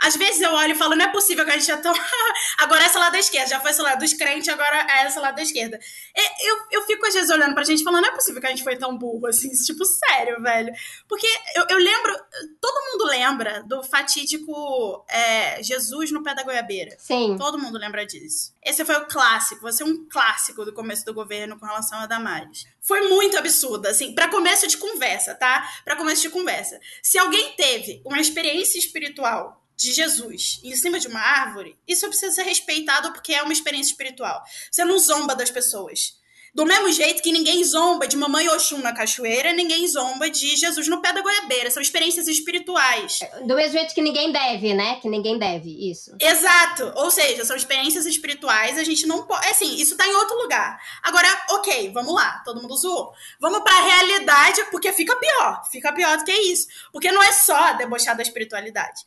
às vezes eu olho e falo, não é possível que a gente já tão... agora é essa lado da esquerda, já foi lado dos crentes, agora é essa lado da esquerda. É, eu, eu fico às vezes olhando pra gente falando, não é possível que a gente foi tão burro, assim, tipo, sério, velho. Porque eu, eu lembro, todo mundo lembra do fatídico é, Jesus no pé da goiabeira. Sim. Todo mundo lembra disso Esse foi o clássico, vai ser um clássico do começo do governo com relação a Damares. Foi muito absurdo, assim, para começo de conversa, tá? Para começo de conversa. Se alguém teve uma experiência espiritual de Jesus em cima de uma árvore, isso precisa ser respeitado porque é uma experiência espiritual. Você não zomba das pessoas. Do mesmo jeito que ninguém zomba de Mamãe Oxum na cachoeira, ninguém zomba de Jesus no pé da goiabeira. São experiências espirituais. Do mesmo jeito que ninguém deve, né? Que ninguém deve, isso. Exato. Ou seja, são experiências espirituais, a gente não pode. Assim, isso tá em outro lugar. Agora, ok, vamos lá, todo mundo zoou. Vamos pra realidade, porque fica pior. Fica pior do que isso. Porque não é só debochar da espiritualidade.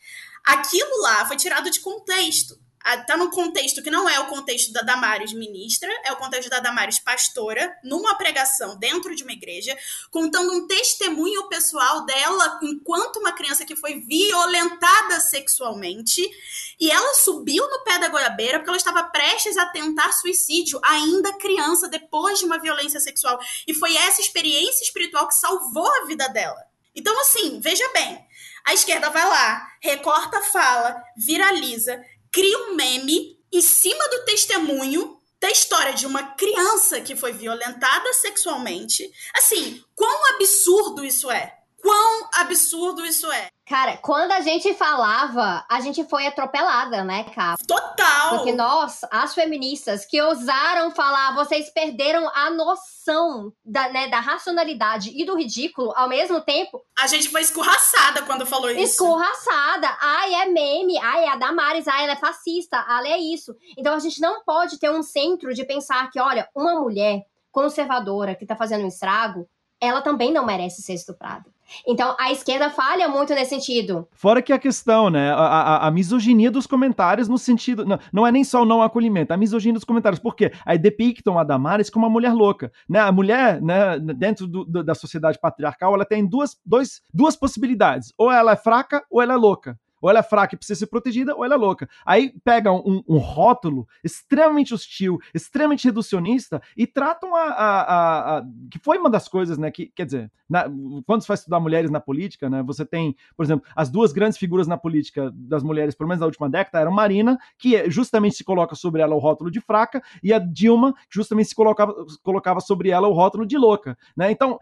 Aquilo lá foi tirado de contexto tá num contexto que não é o contexto da Damares ministra, é o contexto da Damares pastora, numa pregação dentro de uma igreja, contando um testemunho pessoal dela enquanto uma criança que foi violentada sexualmente, e ela subiu no pé da goiabeira porque ela estava prestes a tentar suicídio, ainda criança, depois de uma violência sexual. E foi essa experiência espiritual que salvou a vida dela. Então, assim, veja bem. A esquerda vai lá, recorta a fala, viraliza, cria um meme em cima do testemunho da história de uma criança que foi violentada sexualmente. Assim, quão absurdo isso é? Quão absurdo isso é? Cara, quando a gente falava, a gente foi atropelada, né, cara? Total! Porque nós, as feministas, que ousaram falar, vocês perderam a noção da, né, da racionalidade e do ridículo ao mesmo tempo. A gente foi escorraçada quando falou isso. Escorraçada. Ai, é meme. Ai, é a Damares. Ai, ela é fascista. Ela é isso. Então a gente não pode ter um centro de pensar que, olha, uma mulher conservadora que tá fazendo um estrago, ela também não merece ser estuprada. Então, a esquerda falha muito nesse sentido. Fora que a questão, né? A, a, a misoginia dos comentários no sentido. Não, não, é nem só o não acolhimento, a misoginia dos comentários. Por quê? Aí depictam a Damares como uma mulher louca. Né? A mulher, né, dentro do, do, da sociedade patriarcal, ela tem duas, dois, duas possibilidades. Ou ela é fraca ou ela é louca ou ela é fraca e precisa ser protegida, ou ela é louca. Aí pegam um, um rótulo extremamente hostil, extremamente reducionista e tratam a, a, a, que foi uma das coisas, né, que, quer dizer, na, quando você vai estudar mulheres na política, né, você tem, por exemplo, as duas grandes figuras na política das mulheres, pelo menos na última década, eram Marina, que justamente se coloca sobre ela o rótulo de fraca, e a Dilma, que justamente se colocava, colocava sobre ela o rótulo de louca, né? Então,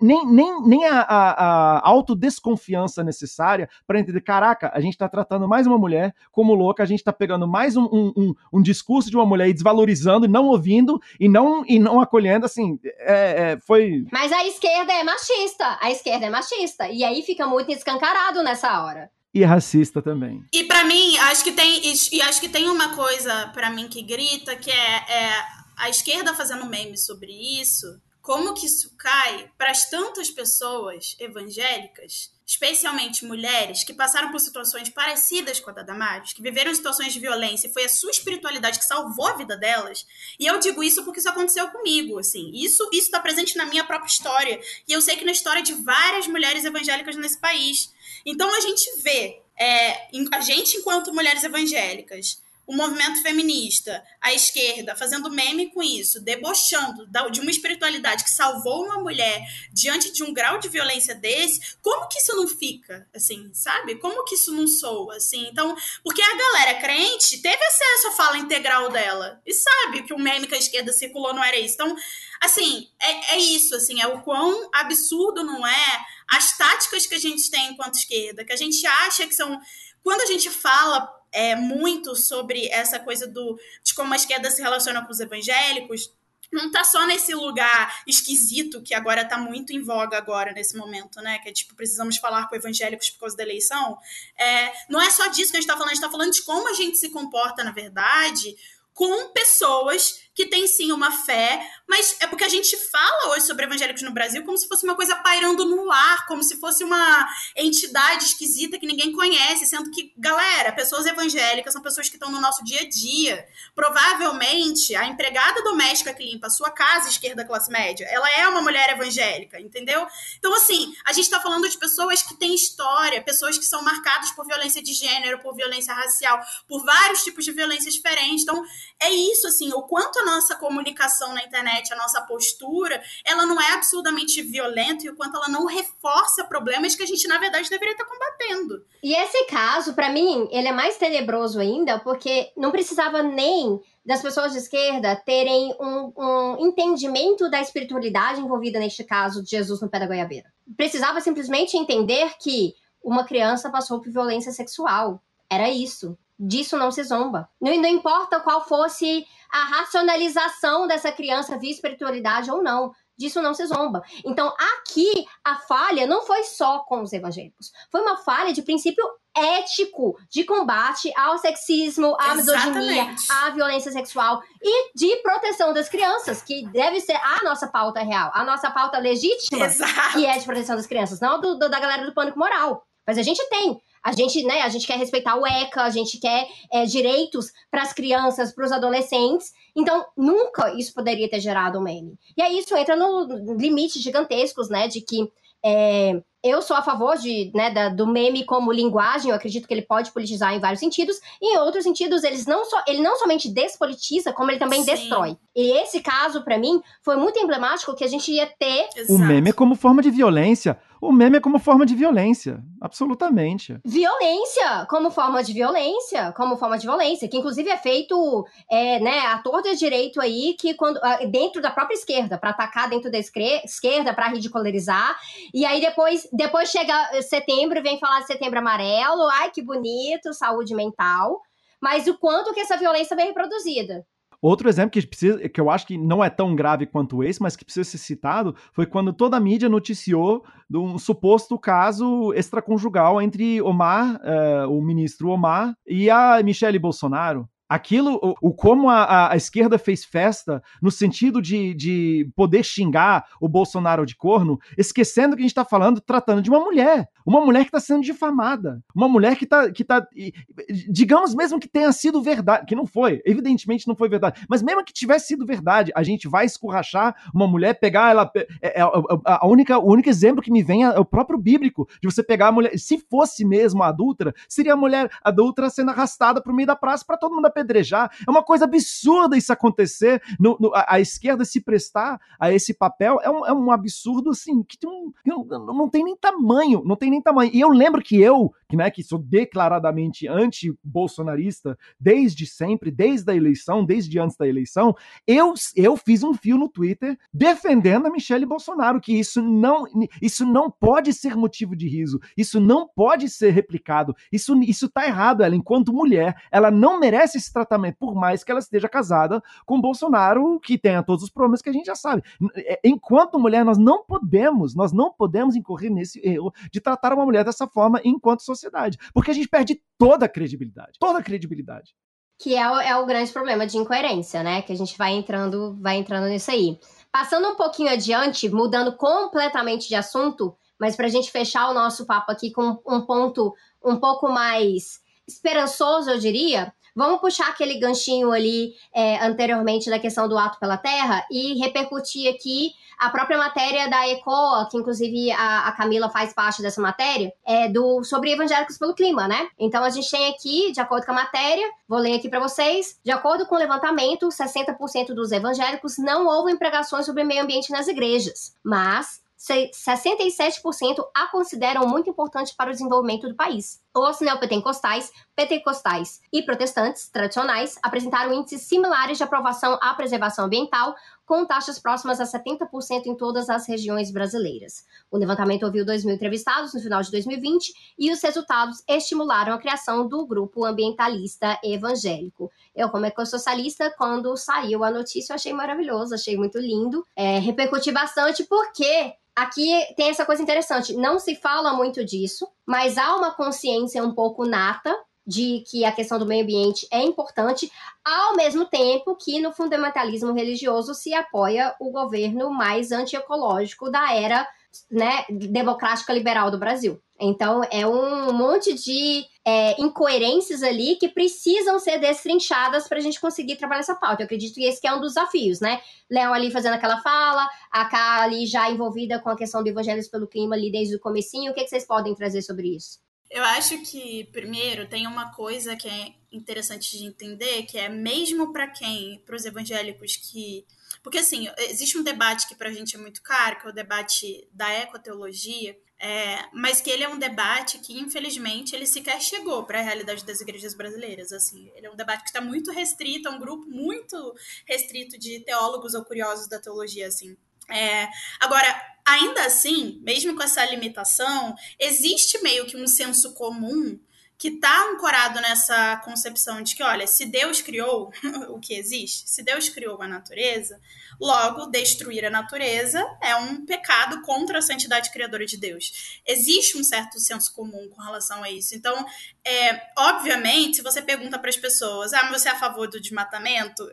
nem, nem, nem a, a, a autodesconfiança necessária para entender, caraca, a gente está tratando mais uma mulher como louca, a gente está pegando mais um, um, um, um, discurso de uma mulher e desvalorizando, e não ouvindo e não, e não acolhendo, assim, é, é, foi... Mas a esquerda é machista, a esquerda é machista, e aí fica muito escancarado nessa hora e racista também. E para mim, acho que tem e acho que tem uma coisa para mim que grita que é, é, a esquerda fazendo memes sobre isso. Como que isso cai para as tantas pessoas evangélicas especialmente mulheres, que passaram por situações parecidas com a da Damares, que viveram situações de violência e foi a sua espiritualidade que salvou a vida delas. E eu digo isso porque isso aconteceu comigo, assim. Isso isso está presente na minha própria história e eu sei que na história de várias mulheres evangélicas nesse país. Então a gente vê é, a gente enquanto mulheres evangélicas o movimento feminista, a esquerda, fazendo meme com isso, debochando de uma espiritualidade que salvou uma mulher diante de um grau de violência desse, como que isso não fica, assim, sabe? Como que isso não soa, assim? Então, porque a galera crente teve acesso à fala integral dela e sabe que o meme que a esquerda circulou não era isso. Então, assim, é, é isso, assim, é o quão absurdo não é as táticas que a gente tem enquanto esquerda, que a gente acha que são... Quando a gente fala é, muito sobre essa coisa do, de como a esquerda se relaciona com os evangélicos, não tá só nesse lugar esquisito que agora tá muito em voga agora nesse momento, né? Que é tipo, precisamos falar com evangélicos por causa da eleição. É, não é só disso que a gente tá falando, a gente tá falando de como a gente se comporta, na verdade, com pessoas que têm sim uma fé, mas é porque a gente fala hoje sobre evangélicos no Brasil como se fosse uma coisa pairando no ar, como se fosse uma entidade esquisita que ninguém conhece, sendo que, galera, pessoas evangélicas são pessoas que estão no nosso dia a dia. Provavelmente, a empregada doméstica que limpa a sua casa, esquerda classe média, ela é uma mulher evangélica, entendeu? Então, assim, a gente está falando de pessoas que têm história, pessoas que são marcadas por violência de gênero, por violência racial, por vários tipos de violência diferentes. Então, é isso, assim, o quanto a nossa comunicação na internet, a nossa postura, ela não é absurdamente violenta e o quanto ela não reforça problemas que a gente, na verdade, deveria estar combatendo. E esse caso, para mim, ele é mais tenebroso ainda, porque não precisava nem das pessoas de esquerda terem um, um, entendimento da espiritualidade envolvida neste caso de Jesus no pé da goiabeira. Precisava simplesmente entender que uma criança passou por violência sexual. Era isso disso não se zomba. Não, não importa qual fosse a racionalização dessa criança via espiritualidade ou não. Disso não se zomba. Então, aqui, a falha não foi só com os evangélicos. Foi uma falha de princípio ético de combate ao sexismo, à misoginia, à violência sexual e de proteção das crianças, que deve ser a nossa pauta real, a nossa pauta legítima, Exato. que é de proteção das crianças, não do, do, da galera do pânico moral. Mas a gente tem a gente, né, a gente quer respeitar o ECA, a gente quer é, direitos para as crianças, para os adolescentes. Então, nunca isso poderia ter gerado um meme. E aí isso entra no limites gigantescos, né, de que é, eu sou a favor de, né, da, do meme como linguagem, eu acredito que ele pode politizar em vários sentidos, e em outros sentidos eles não só, ele não somente despolitiza, como ele também Sim. destrói. E esse caso, para mim, foi muito emblemático que a gente ia ter... Exato. O meme é como forma de violência. O meme é como forma de violência. Absolutamente. Violência como forma de violência. Como forma de violência. Que inclusive é feito, é, né, ator de direito aí, que quando. Ah, dentro da própria esquerda, para atacar dentro da esquerda, para ridicularizar. E aí depois, depois chega setembro e vem falar de setembro amarelo. Ai, que bonito, saúde mental. Mas o quanto que essa violência vem reproduzida. Outro exemplo que, precisa, que eu acho que não é tão grave quanto esse, mas que precisa ser citado, foi quando toda a mídia noticiou de um suposto caso extraconjugal entre Omar, uh, o ministro Omar, e a Michelle Bolsonaro. Aquilo, o, o como a, a, esquerda fez festa no sentido de, de poder xingar o Bolsonaro de corno, esquecendo que a gente está falando, tratando de uma mulher. Uma mulher que está sendo difamada. Uma mulher que está. Que tá, digamos mesmo que tenha sido verdade, que não foi, evidentemente não foi verdade, mas mesmo que tivesse sido verdade, a gente vai escorrachar uma mulher, pegar ela. É, é, a única, o único exemplo que me vem é o próprio bíblico, de você pegar a mulher. Se fosse mesmo a adulta, seria a mulher adulta sendo arrastada para o meio da praça para todo mundo apedrejar. É uma coisa absurda isso acontecer, no, no a, a, esquerda se prestar a esse papel. É um, é um absurdo, assim, que um, não, não tem nem tamanho, não tem nem tamanho. E eu lembro que eu, que, né, que sou declaradamente anti-bolsonarista desde sempre, desde a eleição, desde antes da eleição, eu, eu fiz um fio no Twitter defendendo a Michelle Bolsonaro, que isso não, isso não pode ser motivo de riso, isso não pode ser replicado, isso, isso tá errado. Ela, enquanto mulher, ela não merece esse tratamento, por mais que ela esteja casada com Bolsonaro, que tenha todos os problemas que a gente já sabe. É, enquanto mulher, nós não podemos, nós não podemos incorrer nesse erro de tratar uma mulher dessa forma enquanto sociedade, porque a gente perde toda a credibilidade, toda a credibilidade. Que é o, é o grande problema de incoerência, né? Que a gente vai entrando, vai entrando nisso aí. Passando um pouquinho adiante, mudando completamente de assunto, mas para a gente fechar o nosso papo aqui com um ponto um pouco mais esperançoso, eu diria, Vamos puxar aquele ganchinho ali é, anteriormente da questão do ato pela terra e repercutir aqui a própria matéria da ECOA, que inclusive a, a, Camila faz parte dessa matéria, é do sobre evangélicos pelo clima, né? Então a gente tem aqui, de acordo com a matéria, vou ler aqui para vocês, de acordo com o levantamento, 60% dos evangélicos não ouvem pregações sobre meio ambiente nas igrejas, mas 67% a consideram muito importante para o desenvolvimento do país. Os neopentecostais, pentecostais e protestantes tradicionais apresentaram índices similares de aprovação à preservação ambiental, com taxas próximas a 70% em todas as regiões brasileiras. O levantamento ouviu 2 mil entrevistados no final de 2020 e os resultados estimularam a criação do grupo ambientalista evangélico. Eu, como ecossocialista, quando saiu a notícia, eu achei maravilhoso, achei muito lindo. É, repercuti bastante porque aqui tem essa coisa interessante. Não se fala muito disso, mas há uma consciência um pouco nata de que a questão do meio ambiente é importante, ao mesmo tempo que no fundamentalismo religioso se apoia o governo mais antiecológico da era né, democrática liberal do Brasil. Então, é um monte de é, incoerências ali que precisam ser destrinchadas para a gente conseguir trabalhar essa pauta. Eu acredito que esse que é um dos desafios, né? Leão ali fazendo aquela fala, a Cá ali já envolvida com a questão do Evangelhos pelo Clima ali desde o comecinho. O que, que vocês podem trazer sobre isso? Eu acho que, primeiro, tem uma coisa que é interessante de entender, que é mesmo para quem, para os evangélicos que. Porque, assim, existe um debate que para a gente é muito caro, que é o debate da ecoteologia, é, mas que ele é um debate que, infelizmente, ele sequer chegou para a realidade das igrejas brasileiras. Assim, ele é um debate que está muito restrito, é um grupo muito restrito de teólogos ou curiosos da teologia, assim. É, agora, ainda assim, mesmo com essa limitação, existe meio que um senso comum que está ancorado nessa concepção de que, olha, se Deus criou o que existe, se Deus criou a natureza, logo destruir a natureza é um pecado contra a santidade criadora de Deus. Existe um certo senso comum com relação a isso. Então, é, obviamente, se você pergunta para as pessoas, ah, mas você é a favor do desmatamento?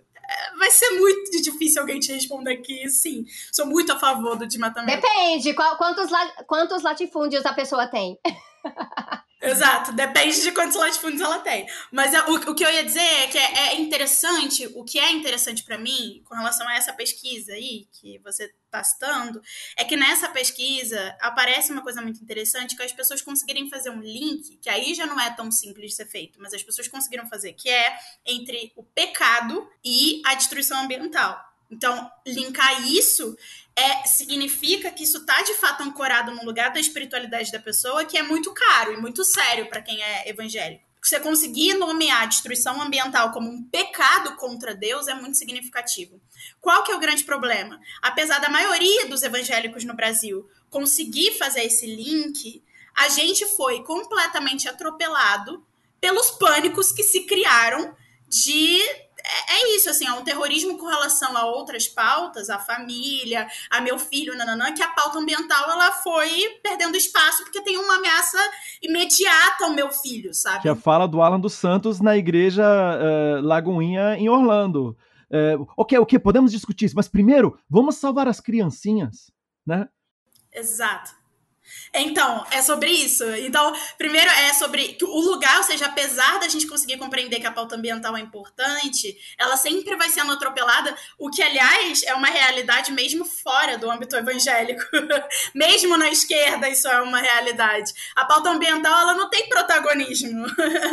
vai ser muito difícil alguém te responder que sim, sou muito a favor do desmatamento. Depende, qual, quantos, quantos latifúndios a pessoa tem. Exato, depende de quantos latifúndios ela tem. Mas o, o que eu ia dizer é que é, é interessante, o que é interessante para mim, com relação a essa pesquisa aí, que você está citando, é que nessa pesquisa aparece uma coisa muito interessante, que as pessoas conseguirem fazer um link, que aí já não é tão simples de ser feito, mas as pessoas conseguiram fazer, que é entre o pecado e a destruição ambiental. Então, linkar isso é, significa que isso está de fato ancorado num lugar da espiritualidade da pessoa que é muito caro e muito sério para quem é evangélico. Você conseguir nomear a destruição ambiental como um pecado contra Deus é muito significativo. Qual que é o grande problema? Apesar da maioria dos evangélicos no Brasil conseguir fazer esse link, a gente foi completamente atropelado pelos pânicos que se criaram de é, é, isso, assim, é um terrorismo com relação a outras pautas, a família, a meu filho, nananã, que a pauta ambiental ela foi perdendo espaço porque tem uma ameaça imediata ao meu filho, sabe? Que é a fala do Alan dos Santos na igreja uh, Lagoinha em Orlando. Uh, ok, ok, podemos discutir isso, mas primeiro, vamos salvar as criancinhas, né? Exato. Então, é sobre isso. Então, primeiro é sobre o lugar, ou seja, apesar da gente conseguir compreender que a pauta ambiental é importante, ela sempre vai sendo atropelada, o que, aliás, é uma realidade mesmo fora do âmbito evangélico. mesmo na esquerda, isso é uma realidade. A pauta ambiental, ela não tem protagonismo.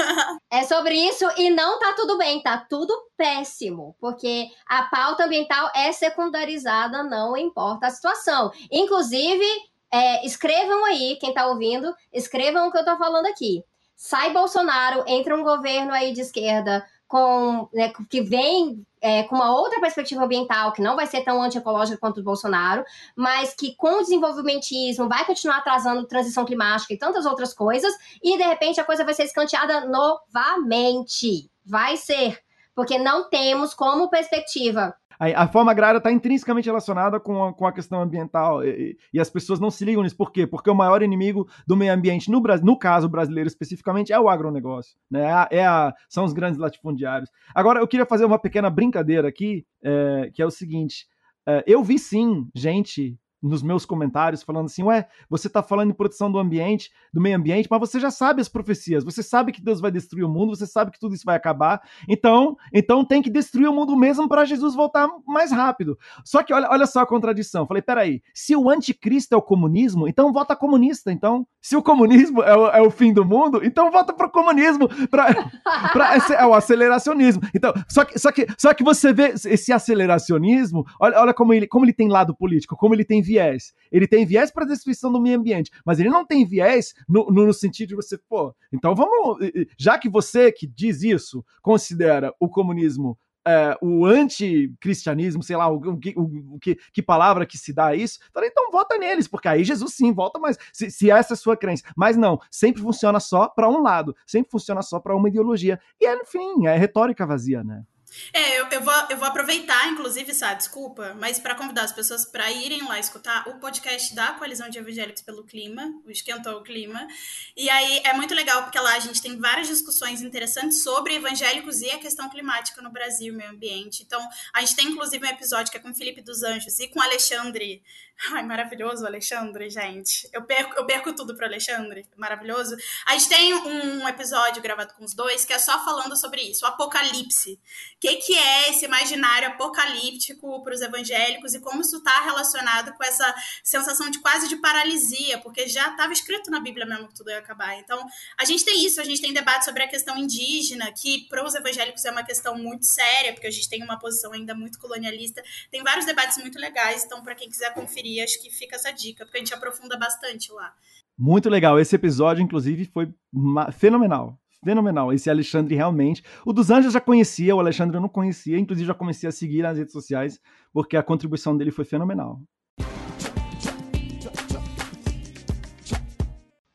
é sobre isso e não tá tudo bem, tá tudo péssimo, porque a pauta ambiental é secundarizada, não importa a situação. Inclusive, é, escrevam aí, quem tá ouvindo, escrevam o que eu tô falando aqui. Sai Bolsonaro, entra um governo aí de esquerda com né, que vem é, com uma outra perspectiva ambiental, que não vai ser tão antiecológica quanto o Bolsonaro, mas que com o desenvolvimentismo vai continuar atrasando transição climática e tantas outras coisas, e de repente a coisa vai ser escanteada novamente. Vai ser. Porque não temos como perspectiva a, a forma agrária está intrinsecamente relacionada com a, com a questão ambiental e, e, as pessoas não se ligam nisso. Por quê? Porque o maior inimigo do meio ambiente, no, no caso brasileiro especificamente, é o agronegócio. Né? É a, é a, são os grandes latifundiários. Agora, eu queria fazer uma pequena brincadeira aqui, é, que é o seguinte. É, eu vi sim gente nos meus comentários falando assim: ué, você está falando em proteção do ambiente, do meio ambiente, mas você já sabe as profecias, você sabe que Deus vai destruir o mundo, você sabe que tudo isso vai acabar, então, então tem que destruir o mundo mesmo para Jesus voltar mais rápido. Só que olha, olha só a contradição. Falei, peraí, se o anticristo é o comunismo, então vota comunista. Então, se o comunismo é o, é o fim do mundo, então vota pro comunismo, esse, é o aceleracionismo. Então, só que, só que, só que você vê esse aceleracionismo, olha, olha como, ele, como ele tem lado político, como ele tem viés. Ele tem viés para destruição do meio ambiente, mas ele não tem viés no, no, sentido de você, pô, então vamos. Já que você que diz isso considera o comunismo é, o anticristianismo, sei lá, o, o, o, o, que, que palavra que se dá a isso, então vota neles, porque aí Jesus sim, volta mais, se, se essa é a sua crença. Mas não, sempre funciona só para um lado, sempre funciona só para uma ideologia. E, enfim, é retórica vazia, né? É, eu, eu, vou, eu vou aproveitar, inclusive, Sá, desculpa, mas para convidar as pessoas para irem lá escutar o podcast da Coalizão de Evangélicos pelo Clima, o Esquentou o Clima. E aí é muito legal, porque lá a gente tem várias discussões interessantes sobre evangélicos e a questão climática no Brasil, meio ambiente. Então, a gente tem, inclusive, um episódio que é com o Felipe dos Anjos e com o Alexandre. Ai, maravilhoso Alexandre, gente. Eu perco, eu perco tudo pro Alexandre, maravilhoso. A gente tem um episódio gravado com os dois que é só falando sobre isso, o apocalipse que, que é esse imaginário apocalíptico para os evangélicos e como isso está relacionado com essa sensação de quase de paralisia, porque já estava escrito na Bíblia mesmo que tudo ia acabar. Então, a gente tem isso, a gente tem debate sobre a questão indígena, que para os evangélicos é uma questão muito séria, porque a gente tem uma posição ainda muito colonialista. Tem vários debates muito legais, então, para quem quiser conferir, acho que fica essa dica, porque a gente aprofunda bastante lá. Muito legal. Esse episódio, inclusive, foi fenomenal fenomenal. Esse Alexandre realmente. O dos Anjos já conhecia, o Alexandre eu não conhecia, inclusive já comecei a seguir nas redes sociais, porque a contribuição dele foi fenomenal.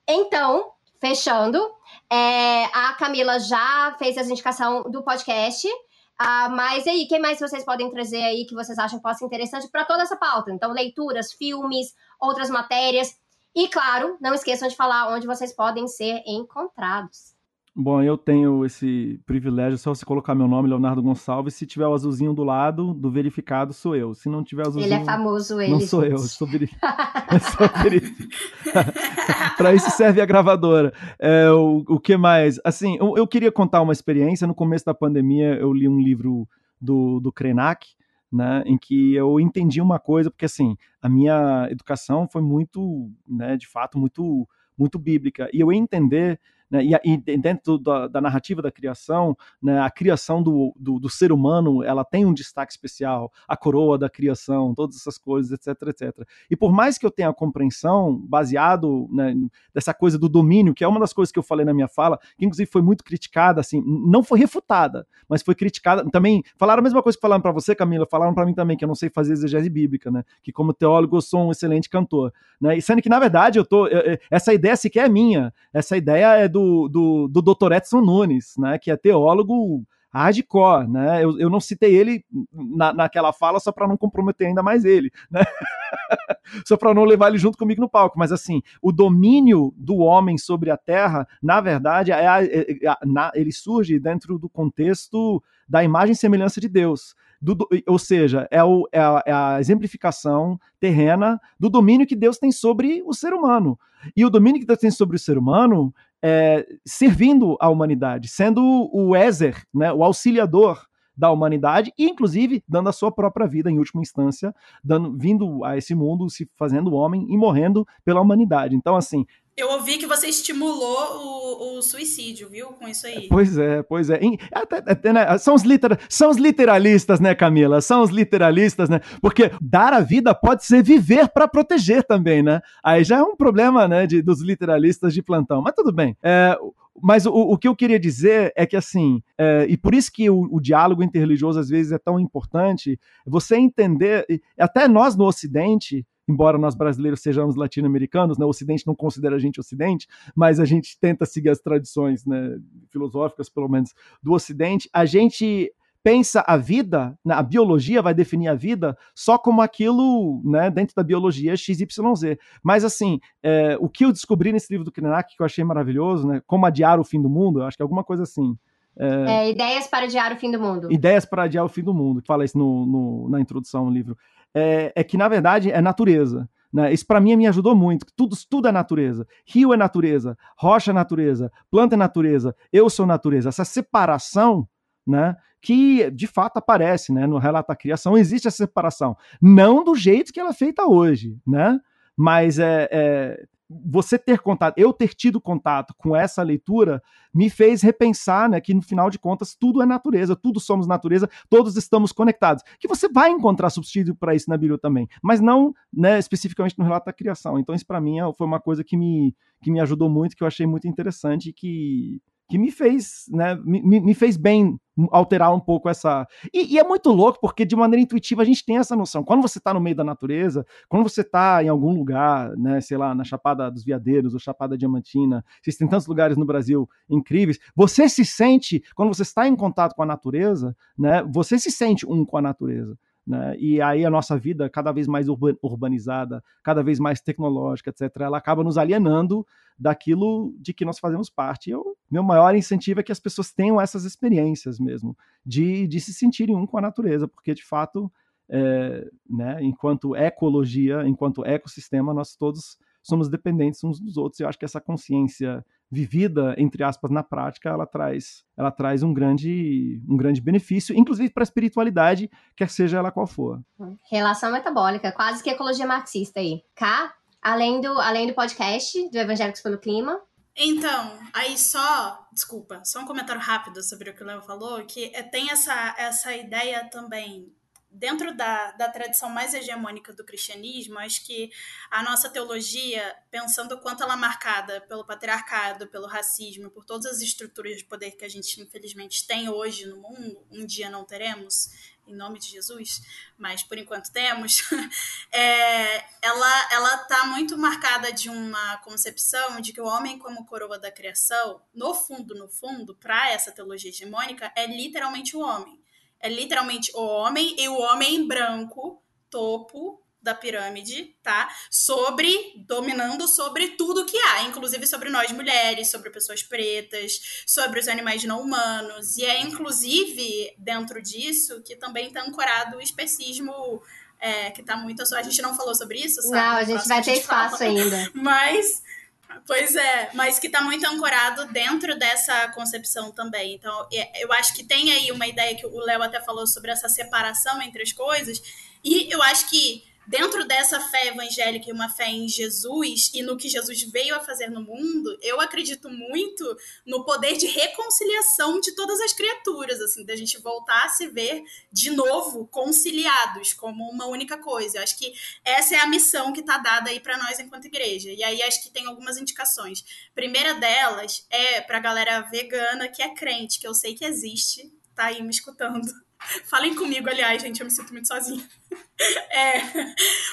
Então, fechando, é, a Camila já fez as indicações do podcast. Ah, mas aí, quem mais vocês podem trazer aí que vocês acham que possa ser interessante para toda essa pauta? Então, leituras, filmes, outras matérias. E, claro, não esqueçam de falar onde vocês podem ser encontrados. Bom, eu tenho esse privilégio, só você colocar meu nome, Leonardo Gonçalves, se tiver o azulzinho do lado, do verificado, sou eu. Se não tiver o azulzinho... Ele é famoso, ele. Não sou gente. eu, sou verificado. Para isso serve a gravadora. É, o, o que mais? Assim, eu, eu, queria contar uma experiência. No começo da pandemia, eu li um livro do, do Krenak, né, em que eu entendi uma coisa, porque assim, a minha educação foi muito, né, de fato, muito, muito bíblica. E eu ia entender né? E, e, dentro da, da, narrativa da criação, né, a criação do, do, do, ser humano ela tem um destaque especial, a coroa da criação, todas essas coisas, etc, etc. E por mais que eu tenha a compreensão baseado né, dessa coisa do domínio, que é uma das coisas que eu falei na minha fala, que inclusive foi muito criticada, assim, não foi refutada, mas foi criticada. Também falaram a mesma coisa que falaram para você, Camila, falaram para mim também que eu não sei fazer exegese bíblica, né? Que como teólogo eu sou um excelente cantor, né? E sendo que na verdade eu tô, eu, essa ideia sequer é minha, essa ideia é do do, do, do Dr. Edson Nunes, né, que é teólogo hardcore, né? Eu, eu não citei ele na, naquela fala só para não comprometer ainda mais ele, né? só para não levar ele junto comigo no palco. Mas assim, o domínio do homem sobre a Terra, na verdade, é, é, é, é na, ele surge dentro do contexto da imagem e semelhança de Deus. Do, ou seja, é, o, é, a, é, a, exemplificação terrena do domínio que Deus tem sobre o ser humano. E o domínio que Deus tem sobre o ser humano é, servindo a humanidade, sendo o Ézer, né, o auxiliador da humanidade, e inclusive dando a sua própria vida, em última instância, dando, vindo a esse mundo, se fazendo homem e morrendo pela humanidade. Então, assim, eu ouvi que você estimulou o, o, suicídio, viu? Com isso aí. Pois é, pois é. Até, até, né? são, os literal, são os literalistas, né, Camila? São os literalistas, né? Porque dar a vida pode ser viver para proteger também, né? Aí já é um problema, né, de, dos literalistas de plantão. Mas tudo bem. É, mas o, o, que eu queria dizer é que, assim, é, e por isso que o, o, diálogo interreligioso às vezes é tão importante, você entender, até nós no Ocidente, embora nós brasileiros sejamos latino-americanos, né, o Ocidente não considera a gente Ocidente, mas a gente tenta seguir as tradições né, filosóficas, pelo menos, do Ocidente, a gente pensa a vida, né, a biologia vai definir a vida só como aquilo, né, dentro da biologia XYZ. Mas assim, é, o que eu descobri nesse livro do Krenak, que eu achei maravilhoso, né, como adiar o fim do mundo, eu acho que é alguma coisa assim. É, é, ideias para adiar o fim do mundo. Ideias para adiar o fim do mundo, que fala isso no, no, na introdução do livro é, é que, na verdade, é natureza. Né? Isso para mim me ajudou muito. Tudo, tudo é natureza. Rio é natureza, rocha é natureza, planta é natureza, eu sou natureza. Essa separação, né, que de fato aparece, né, no relato da criação, existe essa separação. Não do jeito que ela é feita hoje, né? Mas é, é você ter contato, eu ter tido contato com essa leitura, me fez repensar né, que, no final de contas, tudo é natureza, tudo somos natureza, todos estamos conectados. Que você vai encontrar subsídio para isso na Bíblia também, mas não né, especificamente no relato da criação. Então, isso para mim é, foi uma coisa que me, que me ajudou muito, que eu achei muito interessante, que, que me fez, né, me, me fez bem alterar um pouco essa. E, e, é muito louco, porque de maneira intuitiva a gente tem essa noção. Quando você está no meio da natureza, quando você está em algum lugar, né, sei lá, na Chapada dos Veadeiros ou Chapada Diamantina, existem tantos lugares no Brasil incríveis, você se sente, quando você está em contato com a natureza, né, você se sente um com a natureza. Né? E aí a nossa vida, cada vez mais urbanizada, cada vez mais tecnológica, etc., ela acaba nos alienando daquilo de que nós fazemos parte. Eu, meu maior incentivo é que as pessoas tenham essas experiências mesmo, de, de se sentirem um com a natureza, porque de fato, é, né, enquanto ecologia, enquanto ecossistema, nós todos somos dependentes uns dos outros. Eu acho que essa consciência vivida, entre aspas, na prática, ela traz, ela traz um grande, um grande benefício, inclusive para a espiritualidade, quer seja ela qual for. Relação metabólica, quase que ecologia marxista aí. Cá, além do, além do podcast do Evangélicos pelo Clima, então, aí só, desculpa, só um comentário rápido sobre o que o Léo falou, que é, tem essa, essa ideia também dentro da, da tradição mais hegemônica do cristianismo, acho que a nossa teologia, pensando o quanto ela é marcada pelo patriarcado, pelo racismo, por todas as estruturas de poder que a gente infelizmente tem hoje no mundo, um dia não teremos, em nome de Jesus, mas por enquanto temos, é, ela ela está muito marcada de uma concepção de que o homem como coroa da criação, no fundo, no fundo, para essa teologia hegemônica, é literalmente o homem é literalmente o homem e o homem branco, topo da pirâmide, tá? Sobre, dominando sobre tudo que há, inclusive sobre nós mulheres, sobre pessoas pretas, sobre os animais não humanos. E é inclusive dentro disso que também está ancorado o especismo. É, que tá muito. A gente não falou sobre isso, sabe? Não, a gente vai ter espaço fala. ainda. Mas Pois é, mas que está muito ancorado dentro dessa concepção também. Então, eu acho que tem aí uma ideia que o Léo até falou sobre essa separação entre as coisas, e eu acho que dentro dessa fé evangélica e uma fé em Jesus e no que Jesus veio a fazer no mundo, eu acredito muito no poder de reconciliação de todas as criaturas, assim, da gente voltar a se ver de novo conciliados como uma única coisa. Eu acho que essa é a missão que está dada aí para nós enquanto igreja. E aí acho que tem algumas indicações. Primeira delas é para a galera vegana que é crente, que eu sei que existe, tá aí me escutando Falem comigo, aliás, gente, eu me sinto muito sozinha. É,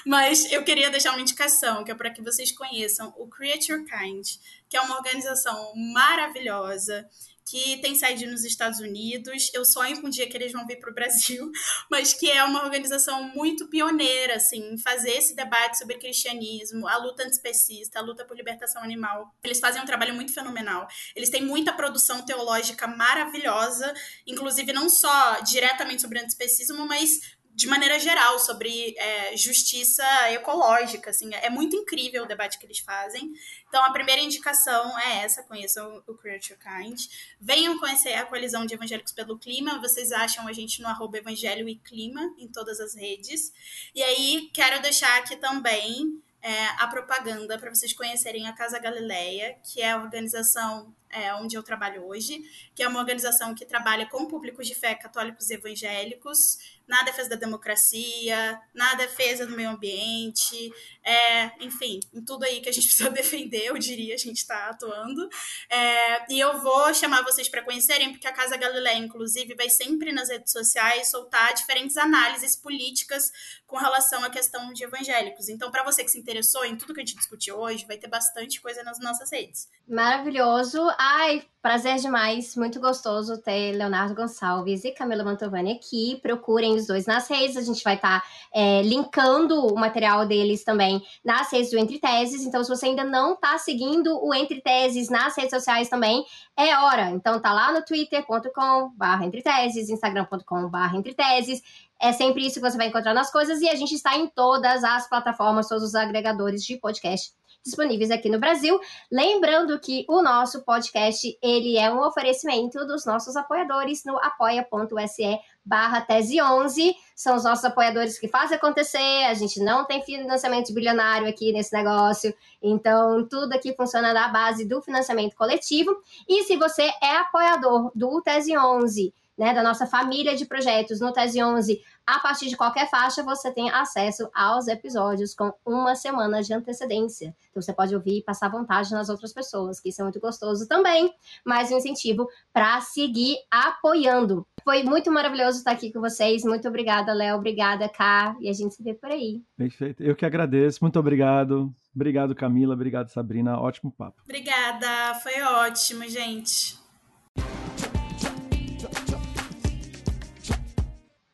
mas eu queria deixar uma indicação, que é para que vocês conheçam o Create Your Kind, que é uma organização maravilhosa que tem sede nos Estados Unidos. Eu sonho com um dia que eles vão vir para o Brasil, mas que é uma organização muito pioneira, assim, em fazer esse debate sobre cristianismo, a luta antispecista, a luta por libertação animal. Eles fazem um trabalho muito fenomenal. Eles têm muita produção teológica maravilhosa, inclusive não só diretamente sobre antispecismo, mas de maneira geral, sobre é, justiça ecológica. Assim, é muito incrível o debate que eles fazem. Então, a primeira indicação é essa: conheçam o Create Your Kind. Venham conhecer a coalizão de evangélicos pelo clima. Vocês acham a gente no arroba evangelho e clima em todas as redes. E aí, quero deixar aqui também é, a propaganda para vocês conhecerem a Casa Galileia, que é a organização é, onde eu trabalho hoje, que é uma organização que trabalha com públicos de fé católicos e evangélicos, na defesa da democracia, na defesa do meio ambiente, é, enfim, em tudo aí que a gente precisa defender, eu diria, a gente está atuando. É, e eu vou chamar vocês para conhecerem, porque a Casa Galileia, inclusive, vai sempre nas redes sociais soltar diferentes análises políticas com relação à questão de evangélicos. Então, para você que se interessou em tudo que a gente discutiu hoje, vai ter bastante coisa nas nossas redes. Maravilhoso. Ai, prazer demais. Muito gostoso ter Leonardo Gonçalves e Camila Mantovani aqui. Procurem os dois nas redes. A gente vai estar tá, é, linkando o material deles também nas redes do Entre Teses. Então, se você ainda não está seguindo o Entre Teses nas redes sociais também, é hora. Então, tá lá no twitter.com/barra Entre Teses, instagram.com/barra Entre Teses. É sempre isso que você vai encontrar nas coisas. E a gente está em todas as plataformas, todos os agregadores de podcast disponíveis aqui no Brasil. Lembrando que o nosso podcast, ele é um oferecimento dos nossos apoiadores no apoia.se barra tese 11. São os nossos apoiadores que fazem acontecer. A gente não tem financiamento bilionário aqui nesse negócio. Então, tudo aqui funciona na base do financiamento coletivo. E se você é apoiador do Tese 11, né, da nossa família de projetos no Tese 11, A partir de qualquer faixa, você tem acesso aos episódios com uma semana de antecedência. Então você pode ouvir e passar vontade nas outras pessoas, que isso é muito gostoso também. Mais um incentivo para seguir apoiando. Foi muito maravilhoso estar aqui com vocês. Muito obrigada, Léo. Obrigada, Ká. E a gente se vê por aí. Perfeito. Eu que agradeço. Muito obrigado. Obrigado, Camila. Obrigado, Sabrina. Ótimo papo. Obrigada. Foi ótimo, gente.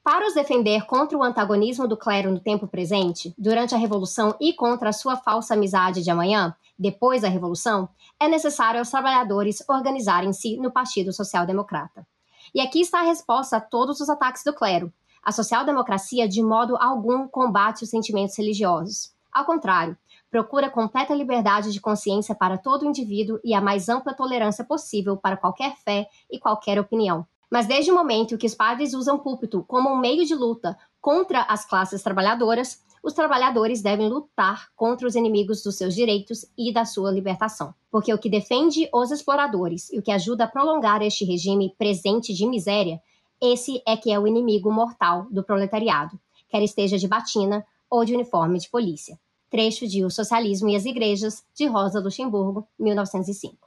Para os defender contra o antagonismo do clero no tempo presente, durante a Revolução e contra a sua falsa amizade de amanhã, depois da Revolução, é necessário aos trabalhadores organizarem-se no Partido Social Democrata. E aqui está a resposta a todos os ataques do clero. A social-democracia, de modo algum, combate os sentimentos religiosos. Ao contrário, procura completa liberdade de consciência para todo indivíduo e a mais ampla tolerância possível para qualquer fé e qualquer opinião. Mas desde o momento que os padres usam púlpito como um meio de luta contra as classes trabalhadoras, os trabalhadores devem lutar contra os inimigos dos seus direitos e da sua libertação. Porque o que defende os exploradores e o que ajuda a prolongar este regime presente de miséria, esse é que é o inimigo mortal do proletariado, quer esteja de batina ou de uniforme de polícia. Trecho de O Socialismo e as Igrejas, de Rosa Luxemburgo, 1905.